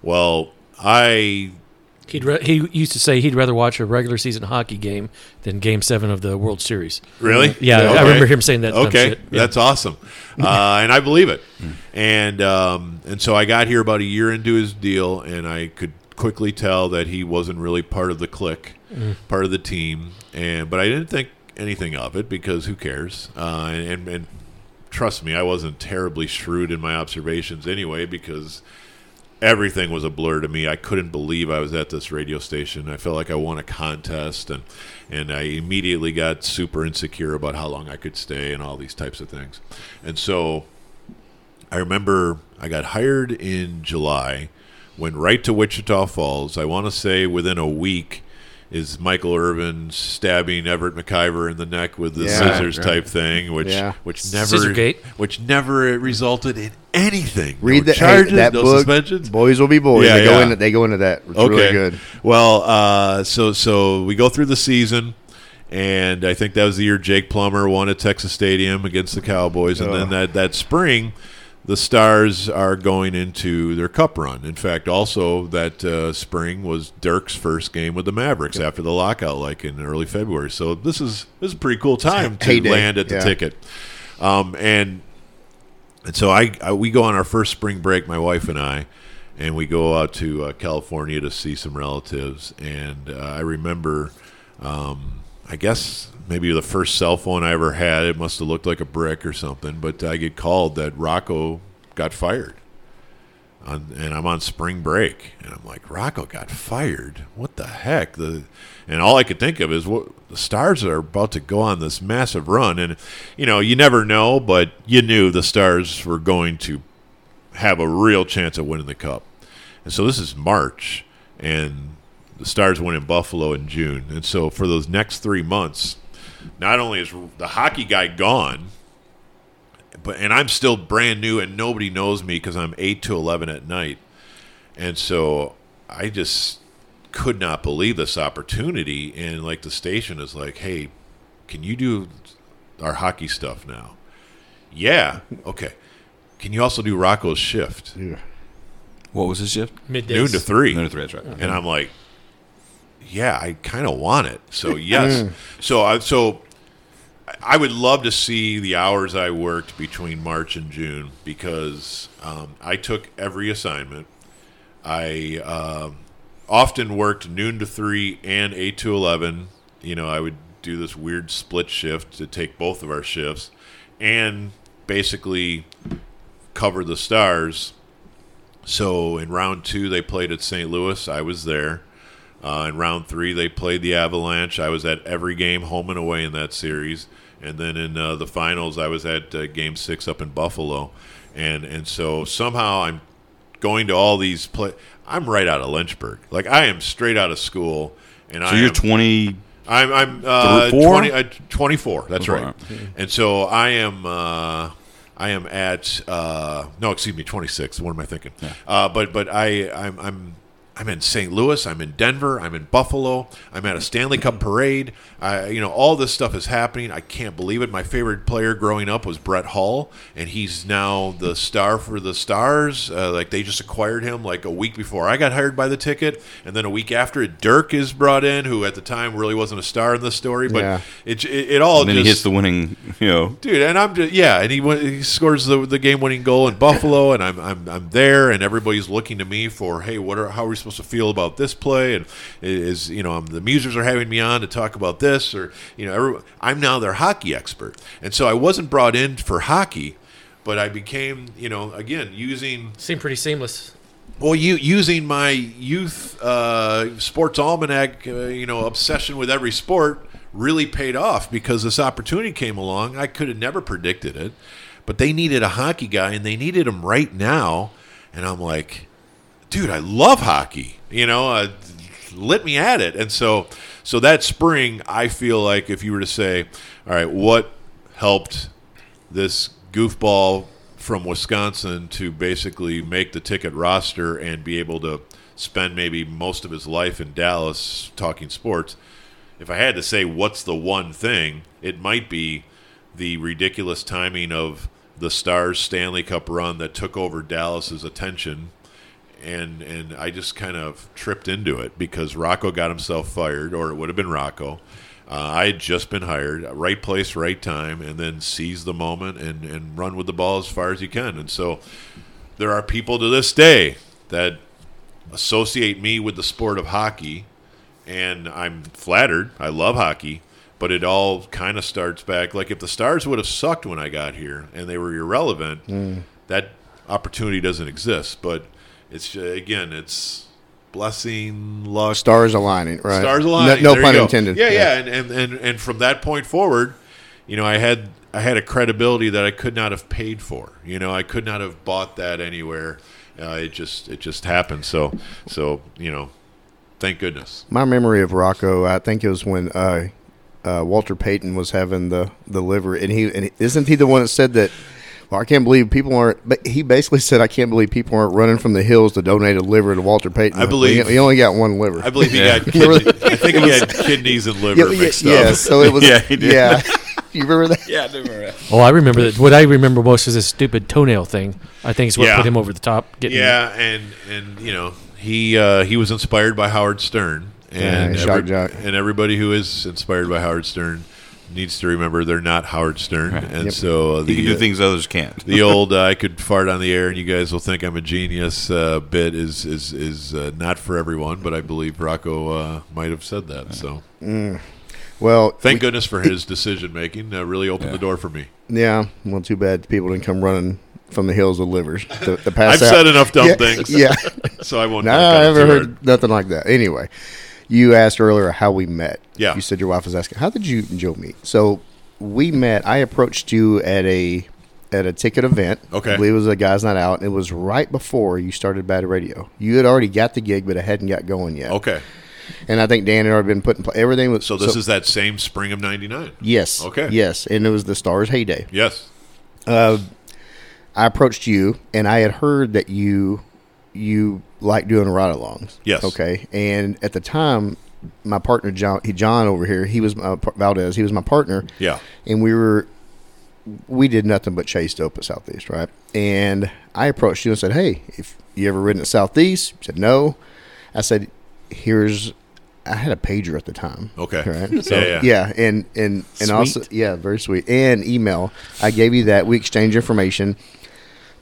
Well, I He'd re- he used to say he'd rather watch a regular season hockey game than Game Seven of the World Series. Really? Yeah, I remember him saying that Okay. Yeah. that's awesome, uh, and I believe it. And um, and so I got here about a year into his deal, and I could quickly tell that he wasn't really part of the clique, part of the team. And but I didn't think anything of it because who cares? Uh, and and trust me, I wasn't terribly shrewd in my observations anyway because everything was a blur to me. I couldn't believe I was at this radio station. I felt like I won a contest, and and I immediately got super insecure about how long I could stay and all these types of things. And so I remember I got hired in July, went right to Wichita Falls. I want to say within a week. Is Michael Irvin stabbing Everett McIver in the neck with the Yeah, scissors right. type thing, which Yeah. which never Scissorgate. which never resulted in anything. Read no the, hey, charges, that no book. suspensions. Boys will be boys. Yeah, they go into they go into that. It's Okay. really good. Well, uh, so so we go through the season, and I think that was the year Jake Plummer won at Texas Stadium against the Cowboys, and then that that spring, the Stars are going into their Cup run. In fact, also that uh, spring was Dirk's first game with the Mavericks after the lockout, like in early February. So this is this is a pretty cool time to heyday, land at the yeah. ticket. Um, and and so I, I we go on our first spring break, my wife and I, and we go out to uh, California to see some relatives. And uh, I remember, um, I guess maybe the first cell phone I ever had. It must have looked like a brick or something. But I get called that Rocco got fired. On, and I'm on spring break, and I'm like, Rocco got fired. What the heck? The and all I could think of is what the Stars are about to go on this massive run, and you know, you never know, but you knew the Stars were going to have a real chance of winning the cup. And so this is March, and the Stars win in Buffalo in June, and so for those next three months, not only is the hockey guy gone, but and I'm still brand new and nobody knows me because I'm eight to eleven at night, and so I just could not believe this opportunity. And like the station is like, hey, can you do our hockey stuff now? Yeah, okay. Can you also do Rocco's shift, What was his shift? Middays. noon to three? No, three. That's right. And I'm like, yeah, I kind of want it. So yes. so I so I would love to see the hours I worked between March and June because um, I took every assignment. I um often worked noon to three and eight to eleven. You know, I would do this weird split shift to take both of our shifts, and basically cover the stars. So in round two, they played at St. Louis. I was there. Uh, in round three, they played the Avalanche. I was at every game, home and away, in that series. And then in uh, the finals, I was at uh, Game Six up in Buffalo, and and so somehow I'm going to all these play. I'm right out of Lynchburg. Like I am straight out of school, and So I you're am, 20. I'm I'm uh, Four? 20, uh, 24. That's 24, right. And so I am uh, I am at uh, no, excuse me, 26. What am I thinking? Uh, but but I I'm I'm I'm in St. Louis. I'm in Denver. I'm in Buffalo. I'm at a Stanley Cup parade. I, you know, all this stuff is happening. I can't believe it. My favorite player growing up was Brett Hull, and he's now the star for the Stars. Uh, like they just acquired him like a week before I got hired by the ticket, and then a week after it, Dirk is brought in, who at the time really wasn't a star in the story, but Yeah. it, it it all And then just he hits the winning, you know. dude. And I'm just yeah, and he he scores the the game winning goal in Buffalo, and I'm I'm I'm there, and everybody's looking to me for hey, what are how are we supposed to feel about this play? And is you know um, the Musers are having me on to talk about this, or you know every, I'm now their hockey expert, and so I wasn't brought in for hockey. But I became, you know, again using Seemed pretty seamless. well, you using my youth uh, sports almanac, uh, you know, obsession with every sport really paid off because this opportunity came along. I could have never predicted it, but they needed a hockey guy and they needed him right now. And I'm like, dude, I love hockey. You know, uh, let me at it. And so, so that spring, I feel like if you were to say, all right, what helped this goofball from Wisconsin to basically make the ticket roster and be able to spend maybe most of his life in Dallas talking sports. If I had to say what's the one thing, it might be the ridiculous timing of the Stars Stanley Cup run that took over Dallas's attention and and I just kind of tripped into it because Rocco got himself fired, or it would have been Rocco. Uh, I had just been hired, right place, right time, and then seize the moment and and run with the ball as far as you can. And so there are people to this day that associate me with the sport of hockey, and I'm flattered. I love hockey, but it all kind of starts back. Like if the Stars would have sucked when I got here and they were irrelevant, that opportunity doesn't exist. But it's uh, again, it's blessing, luck, Stars aligning, right? stars aligning. No, no pun intended. Yeah, yeah, And, and and and from that point forward, you know, I had I had a credibility that I could not have paid for. You know, I could not have bought that anywhere. Uh, it just it just happened. So so you know, thank goodness. My memory of Rocco, I think it was when uh, uh, Walter Payton was having the, the liver, and he and isn't he the one that said that? Well, I can't believe people aren't. But he basically said, "I can't believe people aren't running from the hills to donate a liver to Walter Payton." I believe- he, he only got one liver. I believe he Yeah. had kidney, I think he had kidneys and liver yeah, yeah, mixed yeah, up. so it was. Yeah, he did. Yeah, you remember that? Yeah, I do remember that. Oh, I remember that. What I remember most is this stupid toenail thing. I think is what Yeah. put him over the top. Getting, Yeah, and and you know he uh, he was inspired by Howard Stern, and Yeah, shock jock. and everybody who is inspired by Howard Stern needs to remember they're not Howard Stern, and Yep. so uh, He can do uh, things others can't. the old uh, I could fart on the air and you guys will think I'm a genius uh, bit is is is uh, not for everyone, but I believe Rocco uh, might have said that. So Well, thank goodness for his decision making. Uh, really opened the door for me. yeah. Well, too bad people didn't come running from the hills with livers to, to pass I've out. said enough dumb yeah, things, Yeah. so I won't. No, I it never heard hard. nothing like that. Anyway, you asked earlier how we met. Yeah. You said your wife was asking, how did you and Joe meet? So we met. I approached you at a at a ticket event. Okay. I believe it was a guys' night out. It was right before you started Bad Radio. You had already got the gig, but it hadn't got going yet. Okay, And I think Dan had already been put in. Everything was so this is that same spring of '99. yes. Okay. Yes, and it was the Stars' heyday. Yes. Uh, I approached you, and I had heard that you you like doing ride-alongs. Yes. Okay. And at the time, my partner John, he, John over here, he was my Valdez. He was my partner, Yeah. and we were we did nothing but chase dope at Southeast, right? And I approached you and said, "Hey, if you ever ridden at Southeast?" You said no. I said, "Here's." I had a pager at the time. Okay. Right. So Yeah, yeah. yeah, and and and also yeah, very sweet. And email. I gave you that. We exchanged information.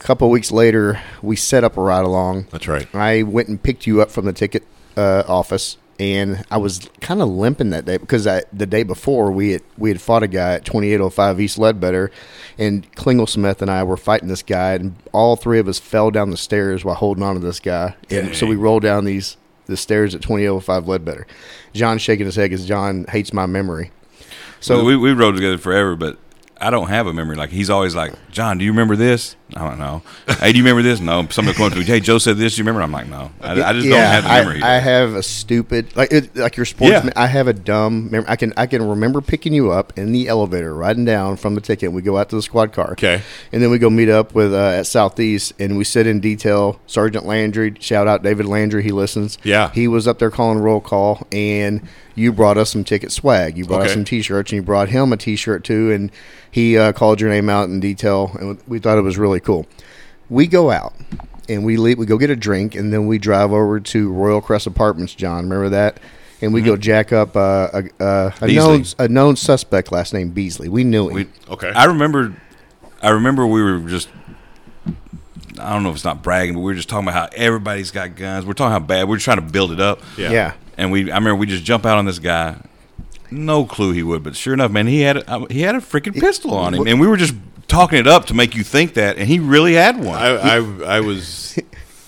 Couple of weeks later, we set up a ride along. That's right. I went and picked you up from the ticket uh, office, and I was kind of limping that day because I, the day before we had we had fought a guy at twenty eight oh five East Ledbetter, and Klingel Smith and I were fighting this guy, and all three of us fell down the stairs while holding on to this guy, and so we rolled down these the stairs at twenty eight oh five Ledbetter. John shaking his head because John hates my memory. So So we we rode together forever, but I don't have a memory. Like he's always like, John, do you remember this? I don't know. Hey, do you remember this? No. Somebody come up to me, hey, Joe said this. Do you remember? I'm like, no. I, I just don't have the memory. I, I have a stupid like it, like your sportsman. Yeah. I have a dumb memory. I can I can remember picking you up in the elevator, riding down from the ticket. We go out to the squad car. Okay. and then we go meet up with uh, at Southeast, and we sit in detail. Sergeant Landry, shout out David Landry. He listens. Yeah. he was up there calling roll call, and you brought us some ticket swag. You brought us some T-shirts, and you brought him a T-shirt too, and he uh, called your name out in detail, and we thought it was really cool. We go out and we leave. We go get a drink, and then we drive over to Royal Crest Apartments. John, remember that? And we go jack up uh, a, a, a known a known suspect, last name Beasley. We knew him. We- Okay. I remember, I remember we were just. I don't know if it's not bragging, but we were just talking about how everybody's got guns. We're talking how bad we're trying to build it up. yeah. yeah. And we, I remember we just jump out on this guy. No clue he would, but sure enough, man, he had a, uh, he had a freaking pistol on him, and we were just talking it up to make you think that, and he really had one. I, I I was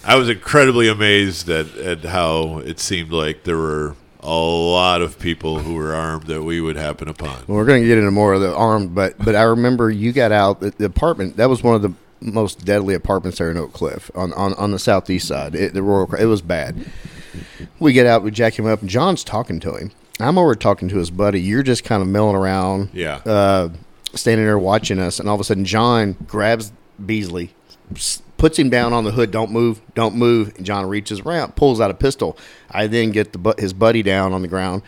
I was incredibly amazed at, at how it seemed like there were a lot of people who were armed that we would happen upon. Well, we're going to get into more of the armed, but but I remember you got out the, the apartment. That was one of the most deadly apartments there in Oak Cliff on on, on the southeast side. It, the Royal, it was bad. We get out, we jack him up, and John's talking to him. I'm over talking to his buddy. You're just kind of milling around, Yeah. uh, standing there watching us, and all of a sudden, John grabs Beasley, puts him down on the hood. Don't move, don't move. And John reaches around, pulls out a pistol. I then get the his buddy down on the ground,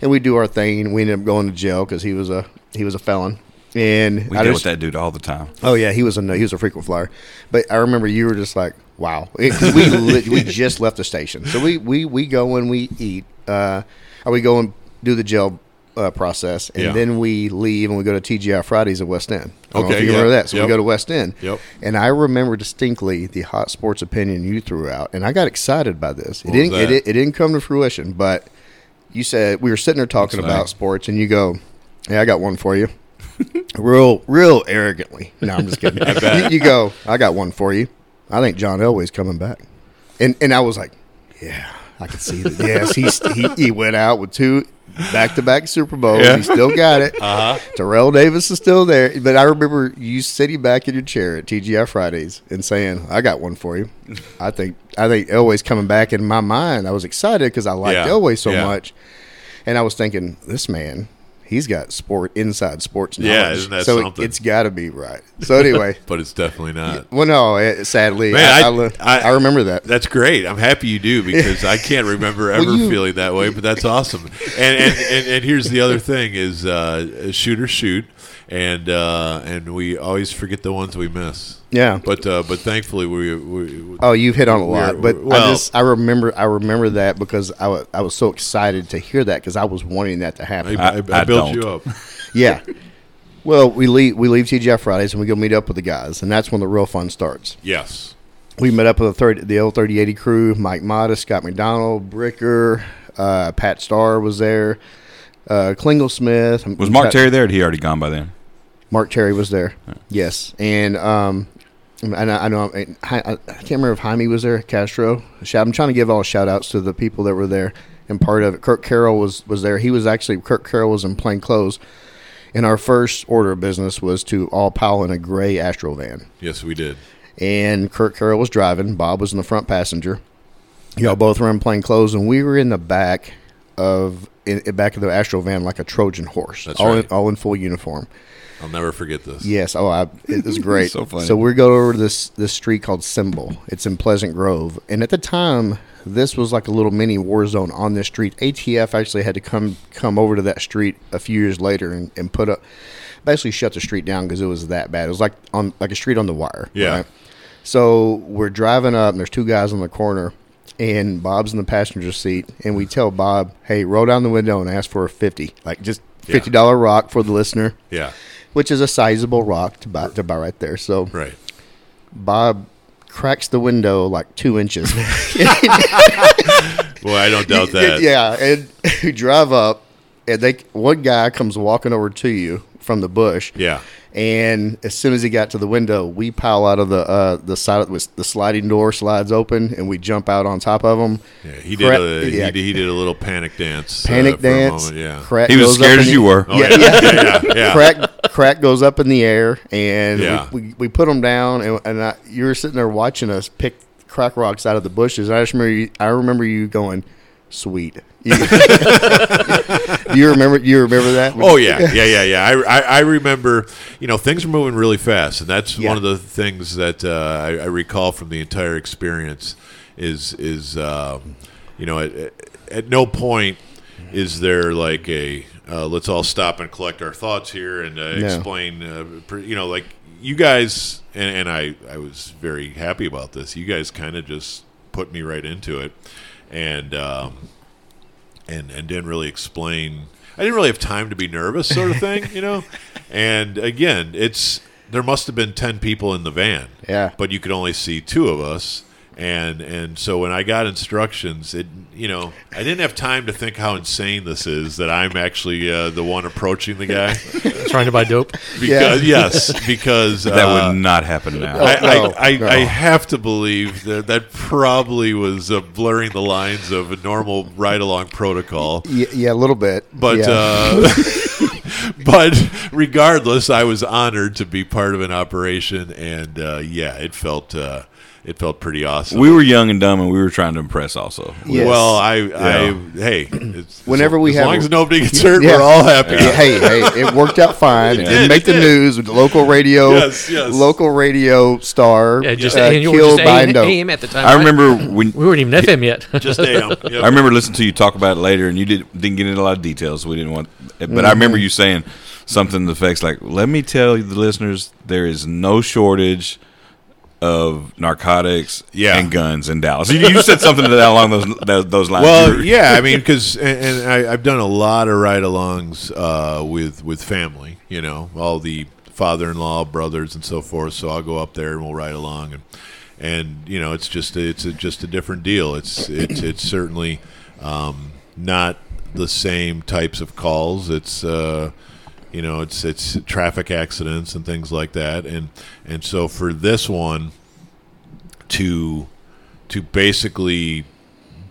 and we do our thing. We end up going to jail because he was a he was a felon. And we I deal just- with that dude all the time. Oh yeah, he was a he was a frequent flyer. But I remember you were just like, wow, It- we lit- we just left the station, so we we we go and we eat, uh, or we go and do the jail uh, process, and Yeah. then we leave and we go to TGI Fridays at West End. I don't know if Okay, you yeah. remember that. So Yep. we go to West End. Yep. And I remember distinctly the hot sports opinion you threw out, and I got excited by this. It What was didn't it, it, it didn't come to fruition, but you said we were sitting there talking What's about that? sports, and you go, "Yeah, I got one for you." real, real arrogantly. No, I'm just kidding. you, you go, I got one for you. I think John Elway's coming back, and and I was like, yeah, I can see that. Yes, he's, he he went out with two back to back Super Bowls. Yeah. He still got it. Uh-huh. Terrell Davis is still there, but I remember you sitting back in your chair at TGI Fridays and saying, "I got one for you." I think I think Elway's coming back. In my mind, I was excited because I liked Yeah. Elway so Yeah. much, and I was thinking, this man. He's got sport inside sports knowledge. Yeah, isn't that so it- something? it's got to be right. So anyway, but it's definitely not. well, no, eh, sadly, Man, I, I- I, I- I remember that. That's great. I'm happy you do because I can't remember ever Well, you- feeling that way. But that's awesome. And and, and, and here's the other thing: is uh, shoot or shoot, and uh, and we always forget the ones we miss. Yeah. But uh, but thankfully we, we Oh, you've hit on a lot, but well- I just I remember I remember that because I I was so excited to hear that because I was wanting that to happen. I, I, I built don't. you up. yeah. Well, we leave we leave TGI Fridays and we go meet up with the guys, and that's when the real fun starts. Yes. We met up with the third the old thirty eighty crew: Mike Modest, Scott McDonald, Bricker, uh, Pat Starr was there, uh, Klingle Smith. Was Mark Terry there? Had he already gone by then? Mark Terry was there. Yes, and um, and I, I know I, I can't remember if Jaime was there. Castro. I'm trying to give all shout outs to the people that were there and part of it. Kirk Carroll was was there. He was actually Kirk Carroll was in plain clothes. And our first order of business was to all pile in a gray Astro van. Yes, we did. And Kirk Carroll was driving. Bob was in the front passenger. Y'all both were in plain clothes, and we were in the back of in, in back of the Astro van like a Trojan horse, That's all right. in, all in full uniform. I'll never forget this. Yes. Oh, I, it was great. So funny. So we go over to this this street called Symbol. It's in Pleasant Grove, and at the time, this was like a little mini war zone on this street. ATF actually had to come come over to that street a few years later and, and put up basically shut the street down because it was that bad. It was like on like a street on the wire. Yeah. So we're driving up, and there's two guys on the corner, and Bob's in the passenger seat, and we tell Bob, "Hey, roll down the window and ask for a fifty, like just fifty dollar rock for the listener." Yeah. which is a sizable rock to buy, to buy right there. So Right. Bob cracks the window like two inches. Well, I don't doubt that. yeah, and you drive up, and they one guy comes walking over to you from the bush. Yeah. And as soon as he got to the window, we pile out of the uh, the side with the sliding door slides open, and we jump out on top of him. Yeah. He did. Cra- a, yeah. he, did he did a little panic dance. uh, Panic for dance. moment, Yeah. Crack He was goes scared in as the- you were. Oh, yeah, yeah. yeah. yeah. Yeah. yeah. crack crack goes up in the air and Yeah. we, we, we put them down and, and I, you were sitting there watching us pick crack rocks out of the bushes i just remember you, i remember you going sweet you, you remember you remember that Oh yeah, yeah, yeah, yeah. I, I, I remember, you know, things were moving really fast, and that's Yeah. one of the things that uh, I, I recall from the entire experience. Is is um, you know, at, at- no point is there like a uh, let's all stop and collect our thoughts here and uh, explain. Uh, you know, like you guys, and, and I I was very happy about this. You guys kind of just put me right into it, and. Um, and and didn't really explain. I didn't really have time to be nervous, sort of thing, you know. And again, it's there must have been ten people in the van, Yeah. but you could only see two of us. And and so when I got instructions, it you know I didn't have time to think how insane this is that I'm actually uh, the one approaching the guy Trying to buy dope. because yes because That uh, would not happen now. I, no, I, I, no. I have to believe that that probably was uh, blurring the lines of a normal ride along protocol. yeah, yeah a little bit But yeah. uh, but regardless, I was honored to be part of an operation, and uh, yeah, it felt uh, it felt pretty awesome. we were young and dumb, and we were trying to impress. Also, Yes. Well, I, I hey, it's, Whenever we as have long as nobody gets hurt, Yeah. we're all happy. Yeah, hey, hey, it worked out fine. It did, didn't make it the news. with Local radio, Yes, yes. local radio star Yeah, just uh, and killed just by AM, dope. AM at the time. I right? remember when we weren't even FM yet. Just AM. Yep. I remember listening to you talk about it later, and you did, didn't get into a lot of details. We didn't want, but I remember you saying something to the effects like, "Let me tell the listeners, there is no shortage of narcotics Yeah. and guns in Dallas." You, you said something to that along those those, those lines. Well, yeah, I mean, because and, and I, I've done a lot of ride-alongs uh, with with family. You know, all the father-in-law, brothers, and so forth. So I'll go up there and we'll ride along, and and you know, it's just a, it's a, just a different deal. It's it's it's certainly um, not the same types of calls. It's uh, you know, it's it's traffic accidents and things like that, and and so for this one to to basically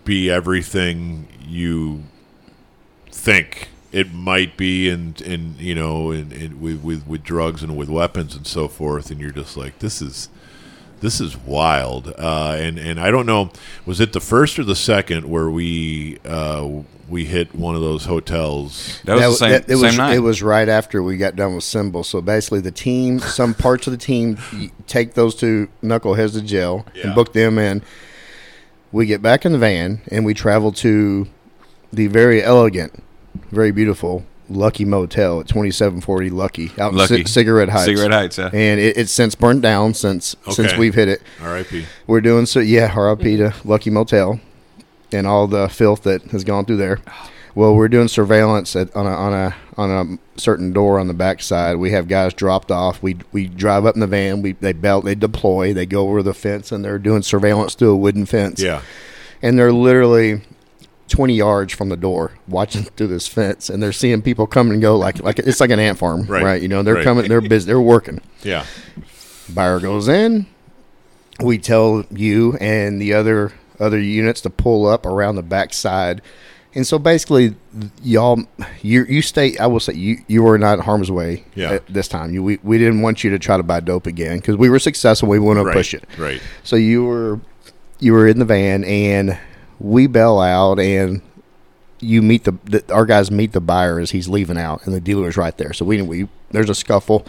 be everything you think it might be and and you know and, and with, with with drugs and with weapons and so forth and you're just like this is this is wild. Uh, and and I don't know, was it the first or the second where we uh, we hit one of those hotels? That was the same, that- it same was night. it was right after we got done with Symbol. So basically, the team, some parts of the team, take those two knuckleheads to jail Yeah. and book them in. We get back in the van and we travel to the very elegant, very beautiful Lucky Motel at twenty seven forty Lucky out Lucky. in Ci- Cigarette Heights. Cigarette Heights, yeah. and it, it's since burned down since since we've hit it. R.I.P. We're doing so yeah, RIP to Lucky Motel and all the filth that has gone through there. Well, we're doing surveillance at, on a on a on a certain door on the backside. We have guys dropped off. We we drive up in the van. We they belt they deploy. They go over the fence and they're doing surveillance through a wooden fence. Yeah. and they're literally. 20 yards from the door watching through this fence and they're seeing people come and go like like it's like an ant farm Right. right, you know they're Right. coming they're busy they're working Yeah. buyer goes in we tell you and the other other units to pull up around the backside and so basically y'all you you stay i will say you you were not in harm's way Yeah. at this time you we, we didn't want you to try to buy dope again because we were successful we want to push it Right. so you were you were in the van and we bail out and you meet the, the our guys meet the buyer as he's leaving out and the dealer is right there. So we we there's a scuffle.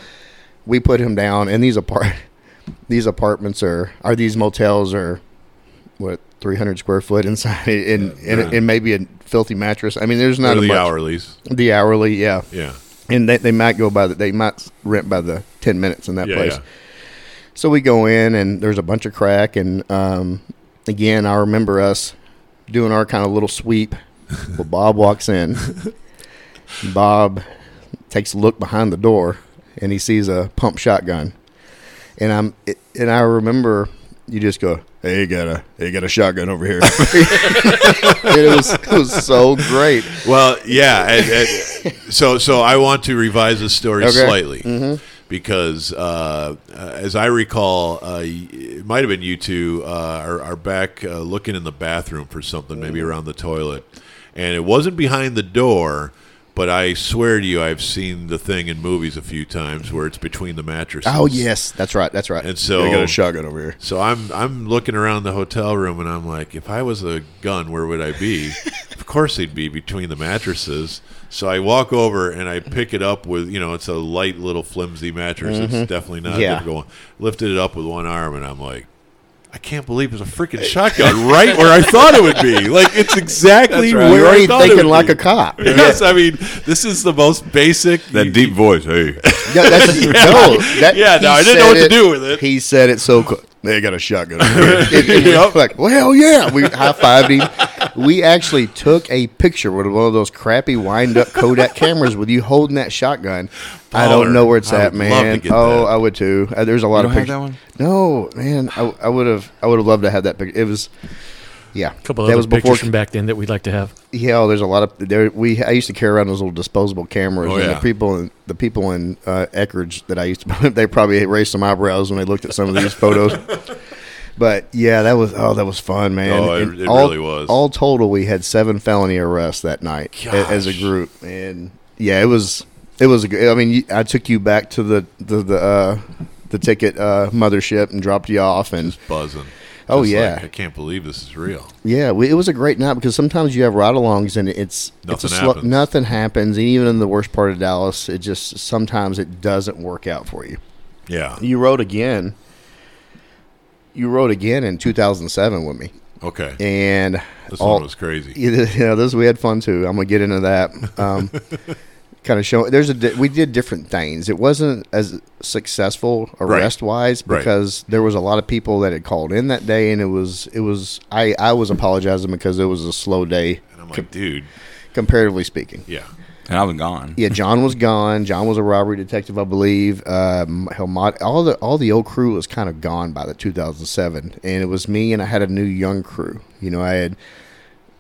We put him down and these apart these apartments are are these motels are what 300 square foot inside and and, and maybe a filthy mattress. I mean there's not Or a the much hourlies. the hourly yeah. Yeah. And they, they might go by the they might rent by the 10 minutes in that Yeah. place. Yeah. So we go in and there's a bunch of crack and um, again I remember us doing our kind of little sweep. well, Bob walks in. Bob takes a look behind the door and he sees a pump shotgun. And I'm it, and I remember you just go, "Hey, you got a hey, you got a shotgun over here." it was it was so great. Well, yeah. so, so I want to revise the story Okay. slightly mm-hmm. Because, uh, as I recall, uh, it might have been you two uh, are, are back uh, looking in the bathroom for something, maybe around the toilet, and it wasn't behind the door. But I swear to you, I've seen the thing in movies a few times where it's between the mattresses. Oh yes, that's right, that's right. And so- I got a shotgun over here. So I'm I'm looking around the hotel room and I'm like, if I was a gun, where would I be? of course, he'd be between the mattresses. So I walk over and I pick it up with you know it's a light little flimsy mattress. It's mm-hmm. definitely not Yeah. difficult. Lifted it up with one arm and I'm like. I can't believe it's a freaking shotgun right where I thought it would be. Like it's exactly That's right. where You're I already thought it thinking would like be. a cop. Yes, I mean this is the most basic. That you- deep voice, hey. Yeah, that's, no, that, Yeah, he no, I didn't know said what to do with it. He said it so cool. They got a shotgun. over here. And- and Yep. Like, well, hell yeah. We high fived him. We actually took a picture with one of those crappy wind up Kodak cameras with you holding that shotgun. I don't know where it's I at, would love to man. get Oh, that. I would too. Uh, there's a lot You of don't pictures. that one? No, man. I, I would have. I would have loved to have that picture. It was. Yeah, A couple that of was other before. pictures from back then that we'd like to have. Yeah, oh, there's a lot of there. We I used to carry around those little disposable cameras, Oh, and yeah. the people in the people in uh, Eckridge that I used to, they probably raised some eyebrows when they looked at some of these photos. But yeah, that was oh, that was fun, man. Oh, it- it all, really was. All total, we had seven felony arrests that night a- as a group, and yeah, it was it was a. I mean, I took you back to the the the, uh, the ticket uh, mothership and dropped you off, and Just buzzing. Oh, yeah. like, I can't believe this is real. Yeah, we, it was a great night because sometimes you have ride-alongs and it's it's Nothing a slow, happens. nothing happens. And even in the worst part of Dallas, it just sometimes it doesn't work out for you. Yeah. You rode again. You rode again in 2007 with me, Okay. and This all, one was crazy. you know this we had fun too. I'm gonna get into that. Um, kind of show there's a we did different things. It wasn't as successful arrest wise Right. because there was a lot of people that had called in that day, and it was it was I I was apologizing because it was a slow day And I'm like, dude, comparatively speaking. yeah. And I was gone. Yeah, John was gone. John was a robbery detective, I believe. Helmut, all the all the old crew was kind of gone by the 2007, and it was me, and I had a new young crew. You know, I had,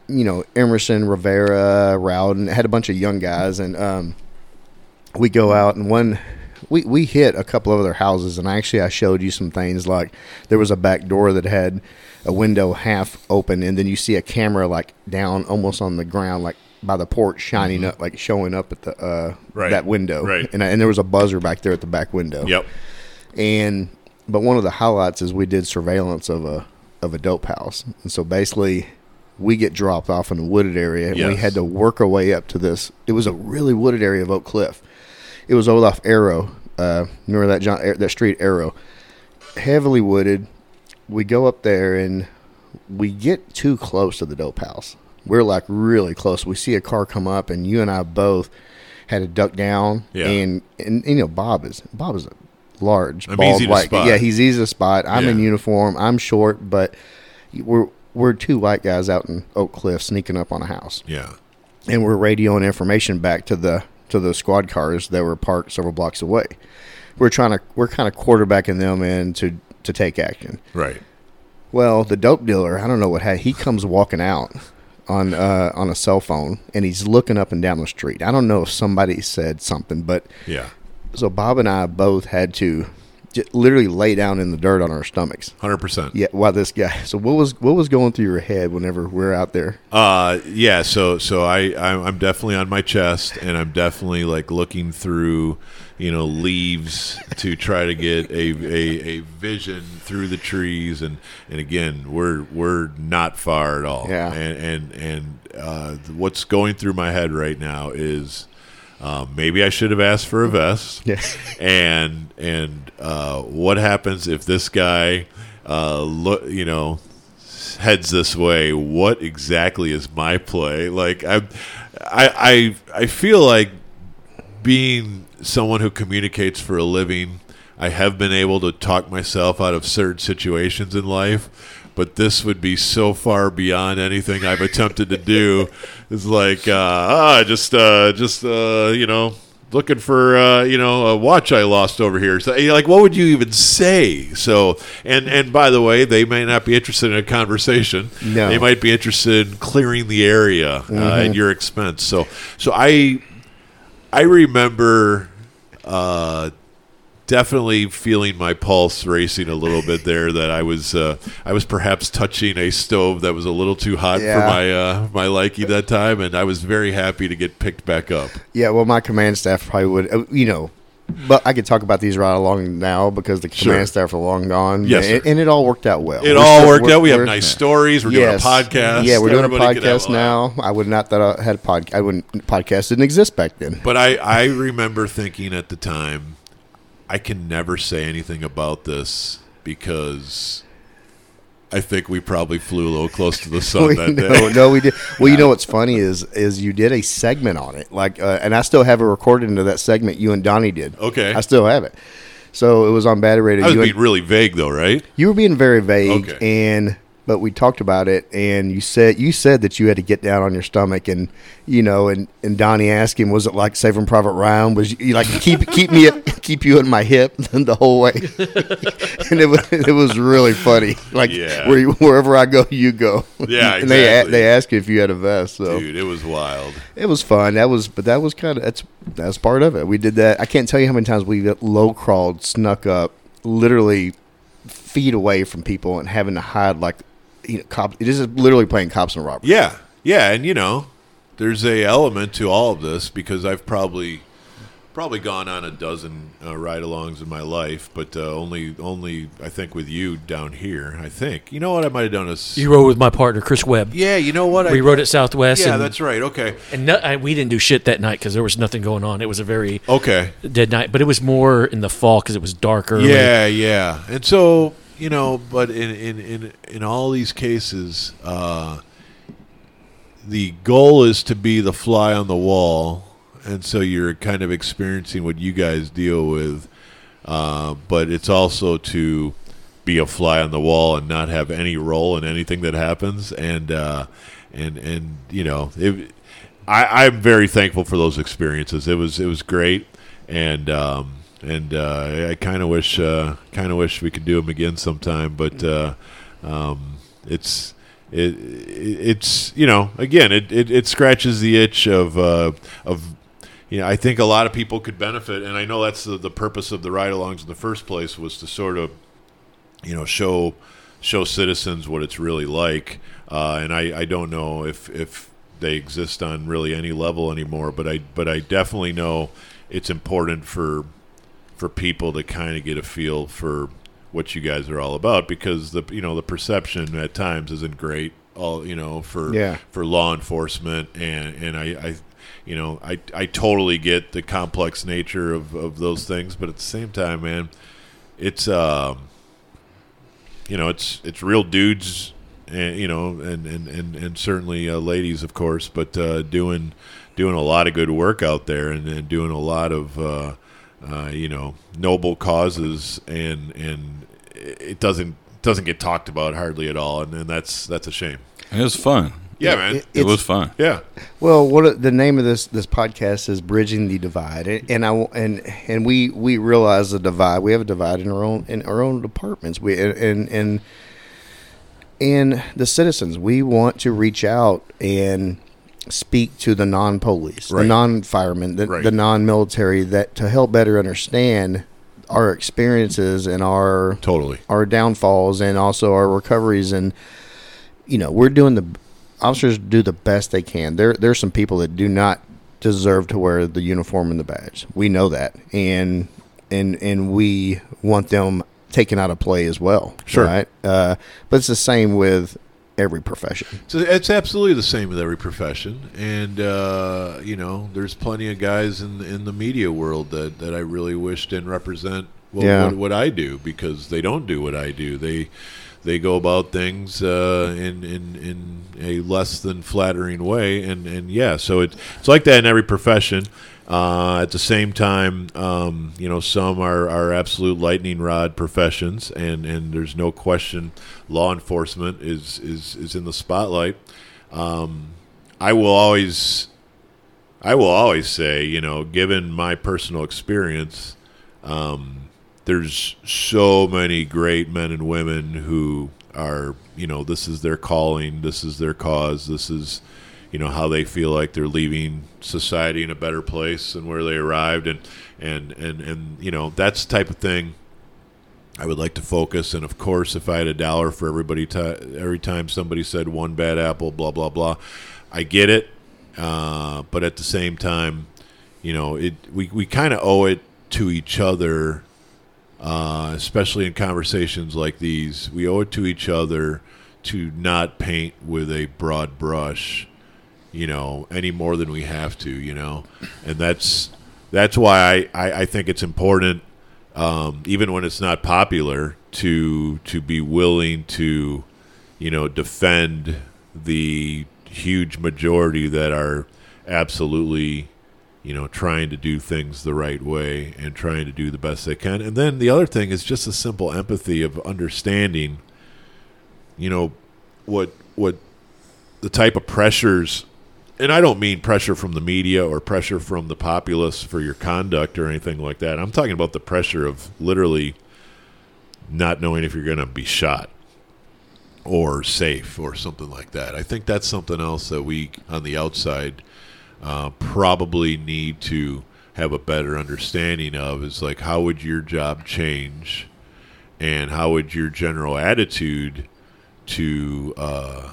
you know, Emerson, Rivera, Rowden, I had a bunch of young guys, and um, we go out and one. We, we hit a couple of other houses, and actually, I showed you some things like there was a back door that had a window half open, and then you see a camera like down almost on the ground, like by the porch, shining up, like showing up at the uh, Right. that window, Right. And I, and there was a buzzer back there at the back window, Yep. and but one of the highlights is we did surveillance of a of a dope house, and so basically we get dropped off in a wooded area, and we had to work our way up to this. It was a really wooded area of Oak Cliff. It was Olaf Arrow. Uh, remember that John that street Arrow, heavily wooded. We go up there and we get too close to the dope house. We're like really close. We see a car come up, and you and I both had to duck down. Yeah. And and you know Bob is Bob is a large, I'm bald white. spot. Yeah, he's easy to spot. I'm in uniform. I'm short, but we're we're two white guys out in Oak Cliff sneaking up on a house, Yeah. and we're radioing information back to the to the squad cars that were parked several blocks away. We're trying to we're kind of quarterbacking them in to to take action. Right. Well, the dope dealer, I don't know what had he comes walking out on uh, on a cell phone and he's looking up and down the street. I don't know if somebody said something, but Yeah. so Bob and I both had to j- literally lay down in the dirt on our stomachs. Hundred percent. Yeah, while this guy. So what was what was going through your head whenever we're out there? Uh, yeah. So, so I, I'm, I'm definitely on my chest, and I'm definitely like looking through, you know, leaves to try to get a, a, a vision through the trees, and and again, we're we're not far at all. Yeah. And and and uh, what's going through my head right now is. Um, maybe I should have asked for a vest. Yeah. And and uh, what happens if this guy, uh, look, you know, heads this way? What exactly is my play? Like I, I, I, I feel like being someone who communicates for a living. I have been able to talk myself out of certain situations in life, but this would be so far beyond anything I've attempted to do. It's like, uh, ah, just, uh, just, uh, you know, looking for, uh, you know, a watch I lost over here. So, like, what would you even say? So, and and by the way, they may not be interested in a conversation. No. They might be interested in clearing the area uh, at your expense. So, so I, I remember. Uh, definitely feeling my pulse racing a little bit there that I was uh, I was perhaps touching a stove that was a little too hot Yeah. for my uh, my liking that time and I was very happy to get picked back up. Yeah, well, my command staff probably would, uh, you know, but I could talk about these right along now because the command Sure. staff are long gone. Yes, and, and it all worked out well. It We're all worked out. We have nice stories. We're Yes. doing a podcast. Yeah, we're doing a podcast now. I would not that I had a podcast. I wouldn't podcast didn't exist back then. But I, I remember thinking at the time, I can never say anything about this because I think we probably flew a little close to the sun We- that no, day. no, we did. Well, you know what's funny is is you did a segment on it, like, uh, and I still have it recorded into that segment you and Donnie did. Okay. I still have it. So it was on Bad Radio. I was you, and- being really vague though, right? you were being very vague, Okay. and but we talked about it, and you said you said that you had to get down on your stomach, and you know, and and Donnie asked him, was it like Saving Private Ryan? Was you like keep keep me at, keep you in my hip the whole way? and it was it was really funny. Like Yeah. where you, wherever I go, you go. Yeah, and they exactly. they asked you if you had a vest, so Dude, it was wild. it was fun. That was, but that was kind of that's that's part of it. We did that. I can't tell you how many times we low crawled, snuck up, literally feet away from people, and having to hide like you know, cops. It is literally playing cops and robbers. Yeah, yeah, and you know, there's a element to all of this because I've probably probably gone on a dozen uh, ride-alongs in my life, but uh, only only I think with you down here. I think you know what I might have done is You rode with my partner Chris Webb. yeah, you know what I We rode at Southwest. yeah, and, that's right. Okay, And no, I, we didn't do shit that night because there was nothing going on. It was a very okay, dead night, but it was more in the fall because it was darker. yeah, yeah, and so you know, but in in in in all these cases, uh, the goal is to be the fly on the wall, and so you're kind of experiencing what you guys deal with, uh, but it's also to be a fly on the wall and not have any role in anything that happens, and uh, and and you know, it, I, I'm very thankful for those experiences. It was it was great, and um, and uh, I kind of wish uh, kind of wish we could do them again sometime, but uh, um, it's it, it it's you know again it, it, it scratches the itch of uh, of you know I think a lot of people could benefit, and I know that's the, the purpose of the ride-alongs in the first place was to sort of you know show show citizens what it's really like uh, and I, I don't know if if they exist on really any level anymore but I but I definitely know it's important for for people to kind of get a feel for what you guys are all about because the you know the perception at times isn't great all you know for Yeah. for law enforcement and and I, I you know I I totally get the complex nature of of those things but at the same time man it's um you know it's it's real dudes and you know and and and, and certainly uh, ladies of course but uh, doing doing a lot of good work out there and, and doing a lot of uh, uh, you know noble causes and and it doesn't doesn't get talked about hardly at all and, and that's that's a shame It was fun. Yeah man It- It was fun. yeah Well, what the name of this this podcast is bridging the divide, and, and I and and we we realize the divide. We have a divide in our own in our own departments. We and and and the citizens. We want to reach out and speak to the non-police, Right. the non-firemen, the, Right. the non-military, that to help better understand our experiences and our totally our downfalls and also our recoveries and you know we're doing the officers do the best they can there there are some people that do not deserve to wear the uniform and the badge we know that and and and we want them taken out of play as well Sure. right uh, but it's the same with every profession So it's absolutely the same with every profession, and uh, you know, there's plenty of guys in in the media world that, that I really wish didn't represent what, Yeah. what, what I do because they don't do what I do. They they go about things uh, in in in a less than flattering way, and and yeah, so it's it's like that in every profession. Uh, at the same time, um, you know, some are, are absolute lightning rod professions, and, and there's no question law enforcement is, is, is in the spotlight. Um, I will always, I will always say, you know, given my personal experience, um, there's so many great men and women who are, you know, this is their calling, this is their cause, this is, you know, how they feel like they're leaving society in a better place than where they arrived, and and and and you know, that's the type of thing. I would like to focus, and of course, if I had a dollar for everybody, ti every time somebody said one bad apple, blah blah blah, I get it. Uh, but at the same time, you know, it we we kind of owe it to each other, uh, especially in conversations like these. We owe it to each other to not paint with a broad brush, you know, any more than we have to, you know, and that's that's why I, I, I think it's important, um, even when it's not popular, to to be willing to, you know, defend the huge majority that are absolutely you know, trying to do things the right way and trying to do the best they can. And then the other thing is just a simple empathy of understanding, you know, what what the type of pressures and I don't mean pressure from the media or pressure from the populace for your conduct or anything like that. I'm talking about the pressure of literally not knowing if you're going to be shot or safe or something like that. I think that's something else that we on the outside uh, probably need to have a better understanding of is like how would your job change and how would your general attitude to uh,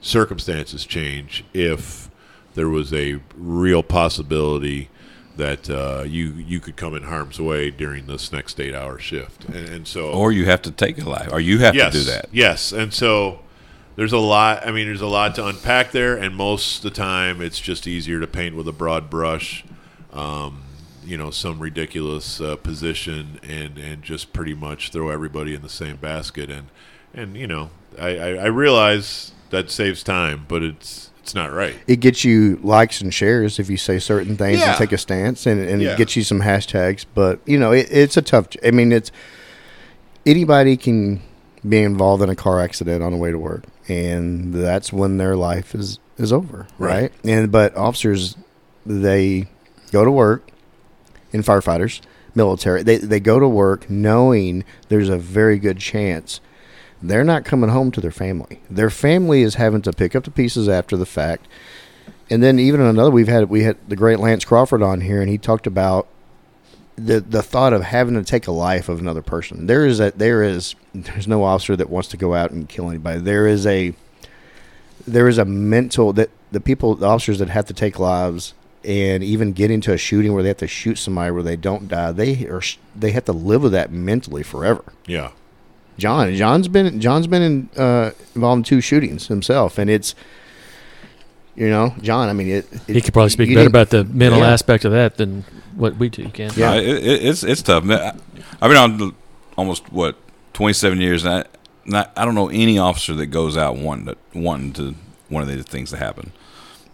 circumstances change if there was a real possibility that uh, you you could come in harm's way during this next eight hour shift? And, and so Or you have to take a life, or you have yes, to do that. Yes, and so there's a lot. I mean, there's a lot to unpack there, and most of the time, it's just easier to paint with a broad brush. Um, you know, some ridiculous uh, position, and and just pretty much throw everybody in the same basket. And and you know, I, I, I realize that saves time, but it's it's not right. it gets you likes and shares if you say certain things Yeah. and take a stance and, and Yeah. it gets you some hashtags but you know it, it's a tough i mean it's anybody can be involved in a car accident on the way to work and that's when their life is is over Right. right, and but officers they go to work and firefighters military they, they go to work knowing there's a very good chance they're not coming home to their family. Their family is having to pick up the pieces after the fact. And then even another we've had we had the great Lance Crawford on here and he talked about the the thought of having to take a life of another person. There is a there is there's no officer that wants to go out and kill anybody. There is a there is a mental that the people the officers that have to take lives and even get into a shooting where they have to shoot somebody where they don't die, they are they have to live with that mentally forever Yeah, John. John's been John's been in, uh, involved in two shootings himself, and it's you know John. I mean, it, it He could probably speak better about the mental Yeah. aspect of that than what we two can. Yeah. Uh, it, it, it's it's tough. Man, I- I've been on almost what twenty seven years, and I not I don't know any officer that goes out wanting to wanting to one of these things to happen.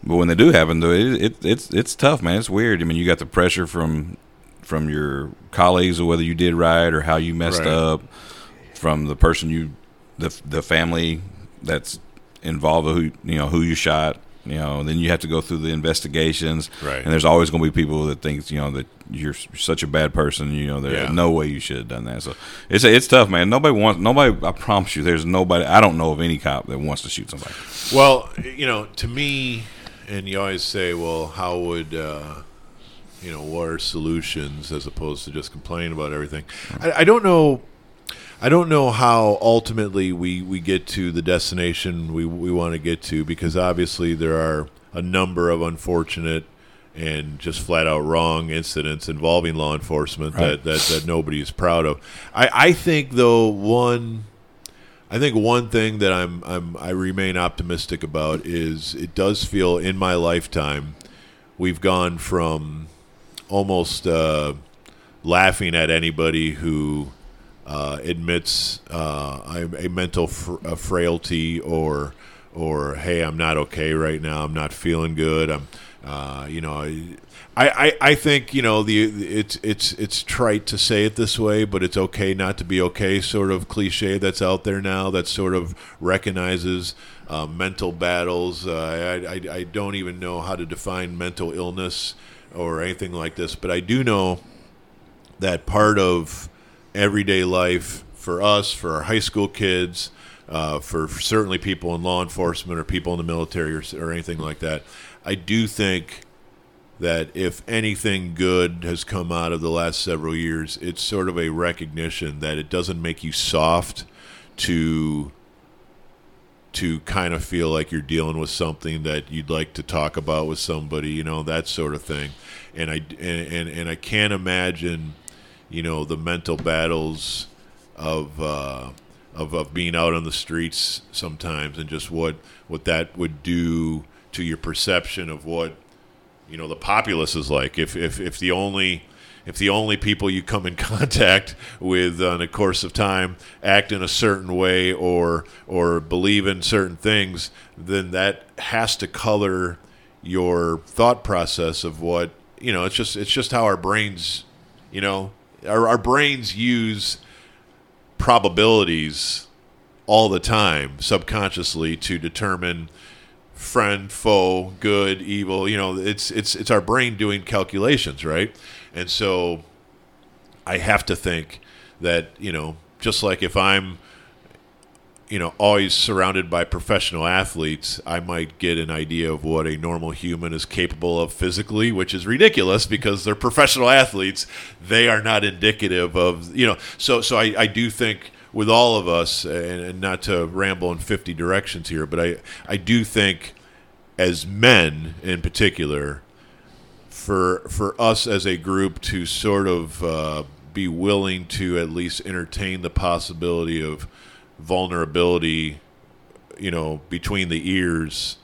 But when they do happen, though, it, it it's it's tough, man. It's weird. I mean, you got the pressure from from your colleagues of whether you did right or how you messed Right. up, from the person you the the family that's involved with who you know who you shot. You know, then you have to go through the investigations, Right. And there's always going to be people that think you know that you're such a bad person. You know, there's Yeah. no way you should have done that. So it's it's tough, man. Nobody wants nobody. I promise you, there's nobody. I don't know of any cop that wants to shoot somebody. Well, you know, to me, and you always say, well, how would, uh, you know, what are solutions as opposed to just complaining about everything? I, I don't know. I don't know how ultimately we, we get to the destination we, we want to get to because obviously there are a number of unfortunate and just flat out wrong incidents involving law enforcement Right. that, that, that nobody is proud of. I, I think though one I think one thing that I'm, I'm I remain optimistic about is it does feel in my lifetime we've gone from almost uh, laughing at anybody who uh, admits uh, I'm a mental fr- a frailty or or hey I'm not okay right now. I'm not feeling good. I'm uh, you know I, I, I think you know the it's it's it's trite to say it this way but it's okay not to be okay sort of cliche that's out there now that sort of recognizes uh, mental battles. Uh, I, I, I don't even know how to define mental illness or anything like this but I do know that part of everyday life for us, for our high school kids, uh, for certainly people in law enforcement or people in the military or, or anything like that. I do think that if anything good has come out of the last several years, it's sort of a recognition that it doesn't make you soft to to kind of feel like you're dealing with something that you'd like to talk about with somebody, you know, that sort of thing. And I and and, and I can't imagine, you know, the mental battles of uh, of of being out on the streets sometimes and just what what that would do to your perception of what you know the populace is like. If if if the only if the only people you come in contact with in the course of time act in a certain way or or believe in certain things then that has to color your thought process of what you know it's just it's just how our brains you know our, our brains use probabilities all the time subconsciously to determine friend, foe, good, evil. You know, it's it's it's our brain doing calculations, right? And so I have to think that you know, just like if I'm you know always surrounded by professional athletes, I might get an idea of what a normal human is capable of physically, which is ridiculous because they're professional athletes. They are not indicative of you know. So so I, I do think with all of us, and, and not to ramble in fifty directions here, but I I do think as men in particular for for us as a group to sort of uh, be willing to at least entertain the possibility of vulnerability, you know, between the ears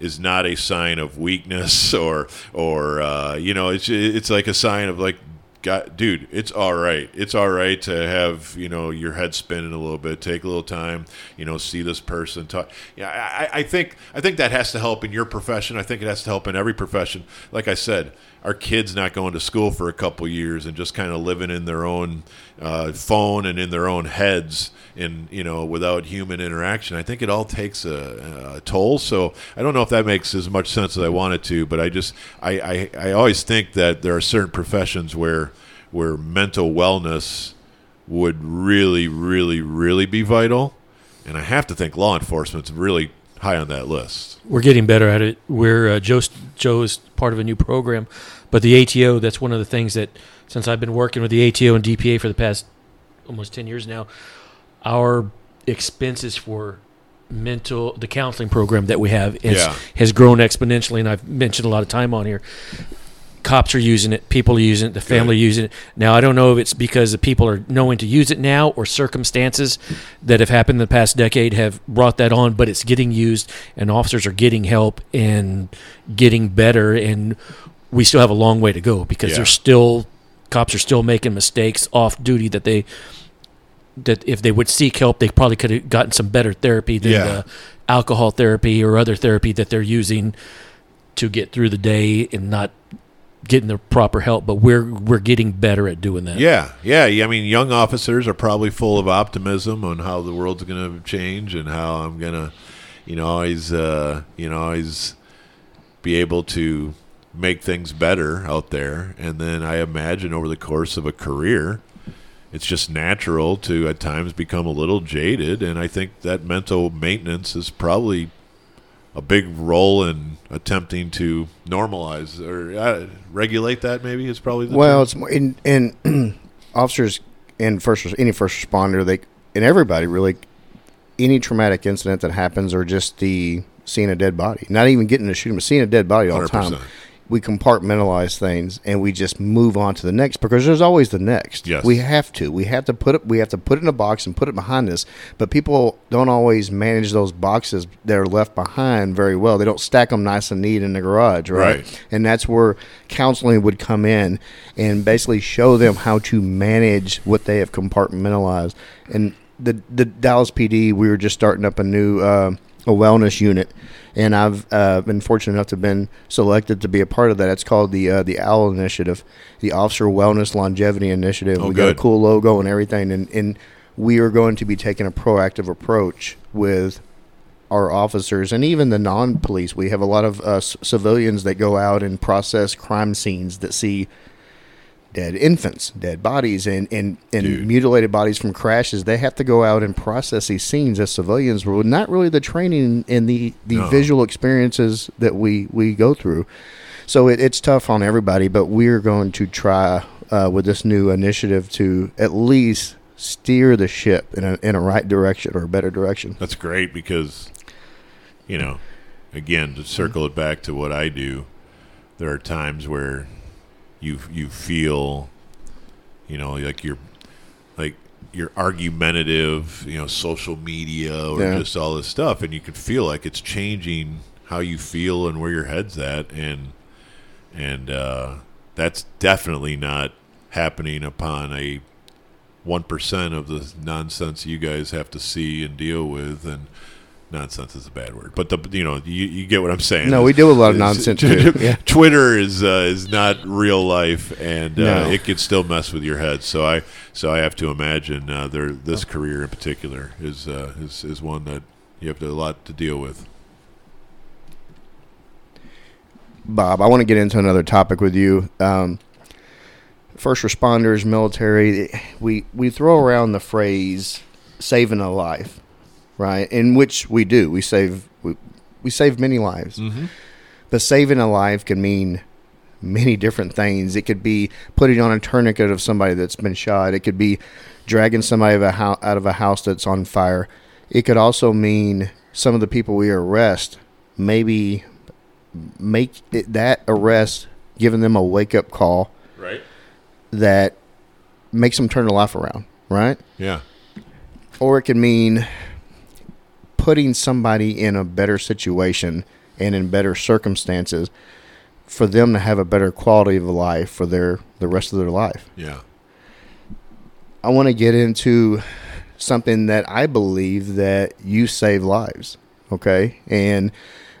is not a sign of weakness or or uh, you know it's it's like a sign of like God, dude, it's all right. It's all right to have you know your head spinning a little bit. Take a little time, you know, see this person talk. Yeah, I, I think I think that has to help in your profession. I think it has to help in every profession. Like I said, our kids not going to school for a couple years and just kind of living in their own uh, phone and in their own heads, and you know, without human interaction. I think it all takes a, a toll. So I don't know if that makes as much sense as I want it to, but I just I, I, I always think that there are certain professions where where mental wellness would really, really, really be vital. And I have to think law enforcement's really high on that list. We're getting better at it. We're uh, Joe. Joe is part of a new program, but the ATO. That's one of the things that since I've been working with the ATO and DPA for the past almost ten years now, our expenses for mental the counseling program that we have is, Yeah. has grown exponentially, and I've mentioned a lot of time on here. cops are using it, people are using it, the family are using it. Now I don't know if it's because the people are knowing to use it now or circumstances that have happened in the past decade have brought that on, but it's getting used and officers are getting help and getting better and we still have a long way to go because Yeah. there's still cops are still making mistakes off duty that they that if they would seek help they probably could have gotten some better therapy than Yeah. the alcohol therapy or other therapy that they're using to get through the day and not getting the proper help but we're we're getting better at doing that Yeah, yeah. I mean, young officers are probably full of optimism on how the world's going to change and how I'm going to, you know, always, uh, you know, always be able to make things better out there. And then I imagine over the course of a career, it's just natural to at times become a little jaded. And I think that mental maintenance is probably a big role in attempting to normalize or uh, regulate that. Maybe is probably the Well, term. it's more in, in officers and first any first responder, they and everybody really any traumatic incident that happens or just the seeing a dead body, not even getting to shoot them, seeing a dead body all the time. 100%. We compartmentalize things and we just move on to the next because there's always the next. Yes. We have to. We have to put it. We have to put it in a box and put it behind us. But people don't always manage those boxes that are left behind very well. They don't stack them nice and neat in the garage, right? Right. and that's where counseling would come in and basically show them how to manage what they have compartmentalized. And the the Dallas PD, we were just starting up a new uh, a wellness unit, and I've uh, been fortunate enough to have been selected to be a part of that. It's called the uh, the OWL Initiative, the Officer Wellness Longevity Initiative. Oh, we got a cool logo and everything, and, and we are going to be taking a proactive approach with our officers and even the non-police. We have a lot of uh, civilians that go out and process crime scenes that see dead infants, dead bodies, and and, and Dude. mutilated bodies from crashes. They have to go out and process these scenes as civilians. Well, not really the training and the the No. visual experiences that we we go through. So it, it's tough on everybody, but we're going to try uh, with this new initiative to at least steer the ship in a in a right direction or a better direction. That's great because, you know, again to circle it back to what I do, there are times where you you feel, you know, like you're like you're argumentative, you know, social media or Yeah. just all this stuff, and you can feel like it's changing how you feel and where your head's at, and and uh, that's definitely not happening upon a one percent of the nonsense you guys have to see and deal with, and nonsense is a bad word, but the you know you, you get what I'm saying. No, we do a lot of nonsense too. Yeah. Twitter is uh, is not real life, and uh, No. it can still mess with your head. So I so I have to imagine uh, there this career in particular is uh, is is one that you have to, a lot to deal with. Bob, I want to get into another topic with you. Um, first responders, military, we, we throw around the phrase saving a life, right? In which we do. We save we, we save many lives. Mm-hmm. But saving a life can mean many different things. It could be putting on a tourniquet of somebody that's been shot. It could be dragging somebody of a hou- out of a house that's on fire. It could also mean some of the people we arrest maybe make it, that arrest giving them a wake up call Right. that makes them turn their life around, right? Yeah. Or it can mean putting somebody in a better situation and in better circumstances for them to have a better quality of life for their the rest of their life. Yeah. I want to get into something that I believe that you save lives, okay? And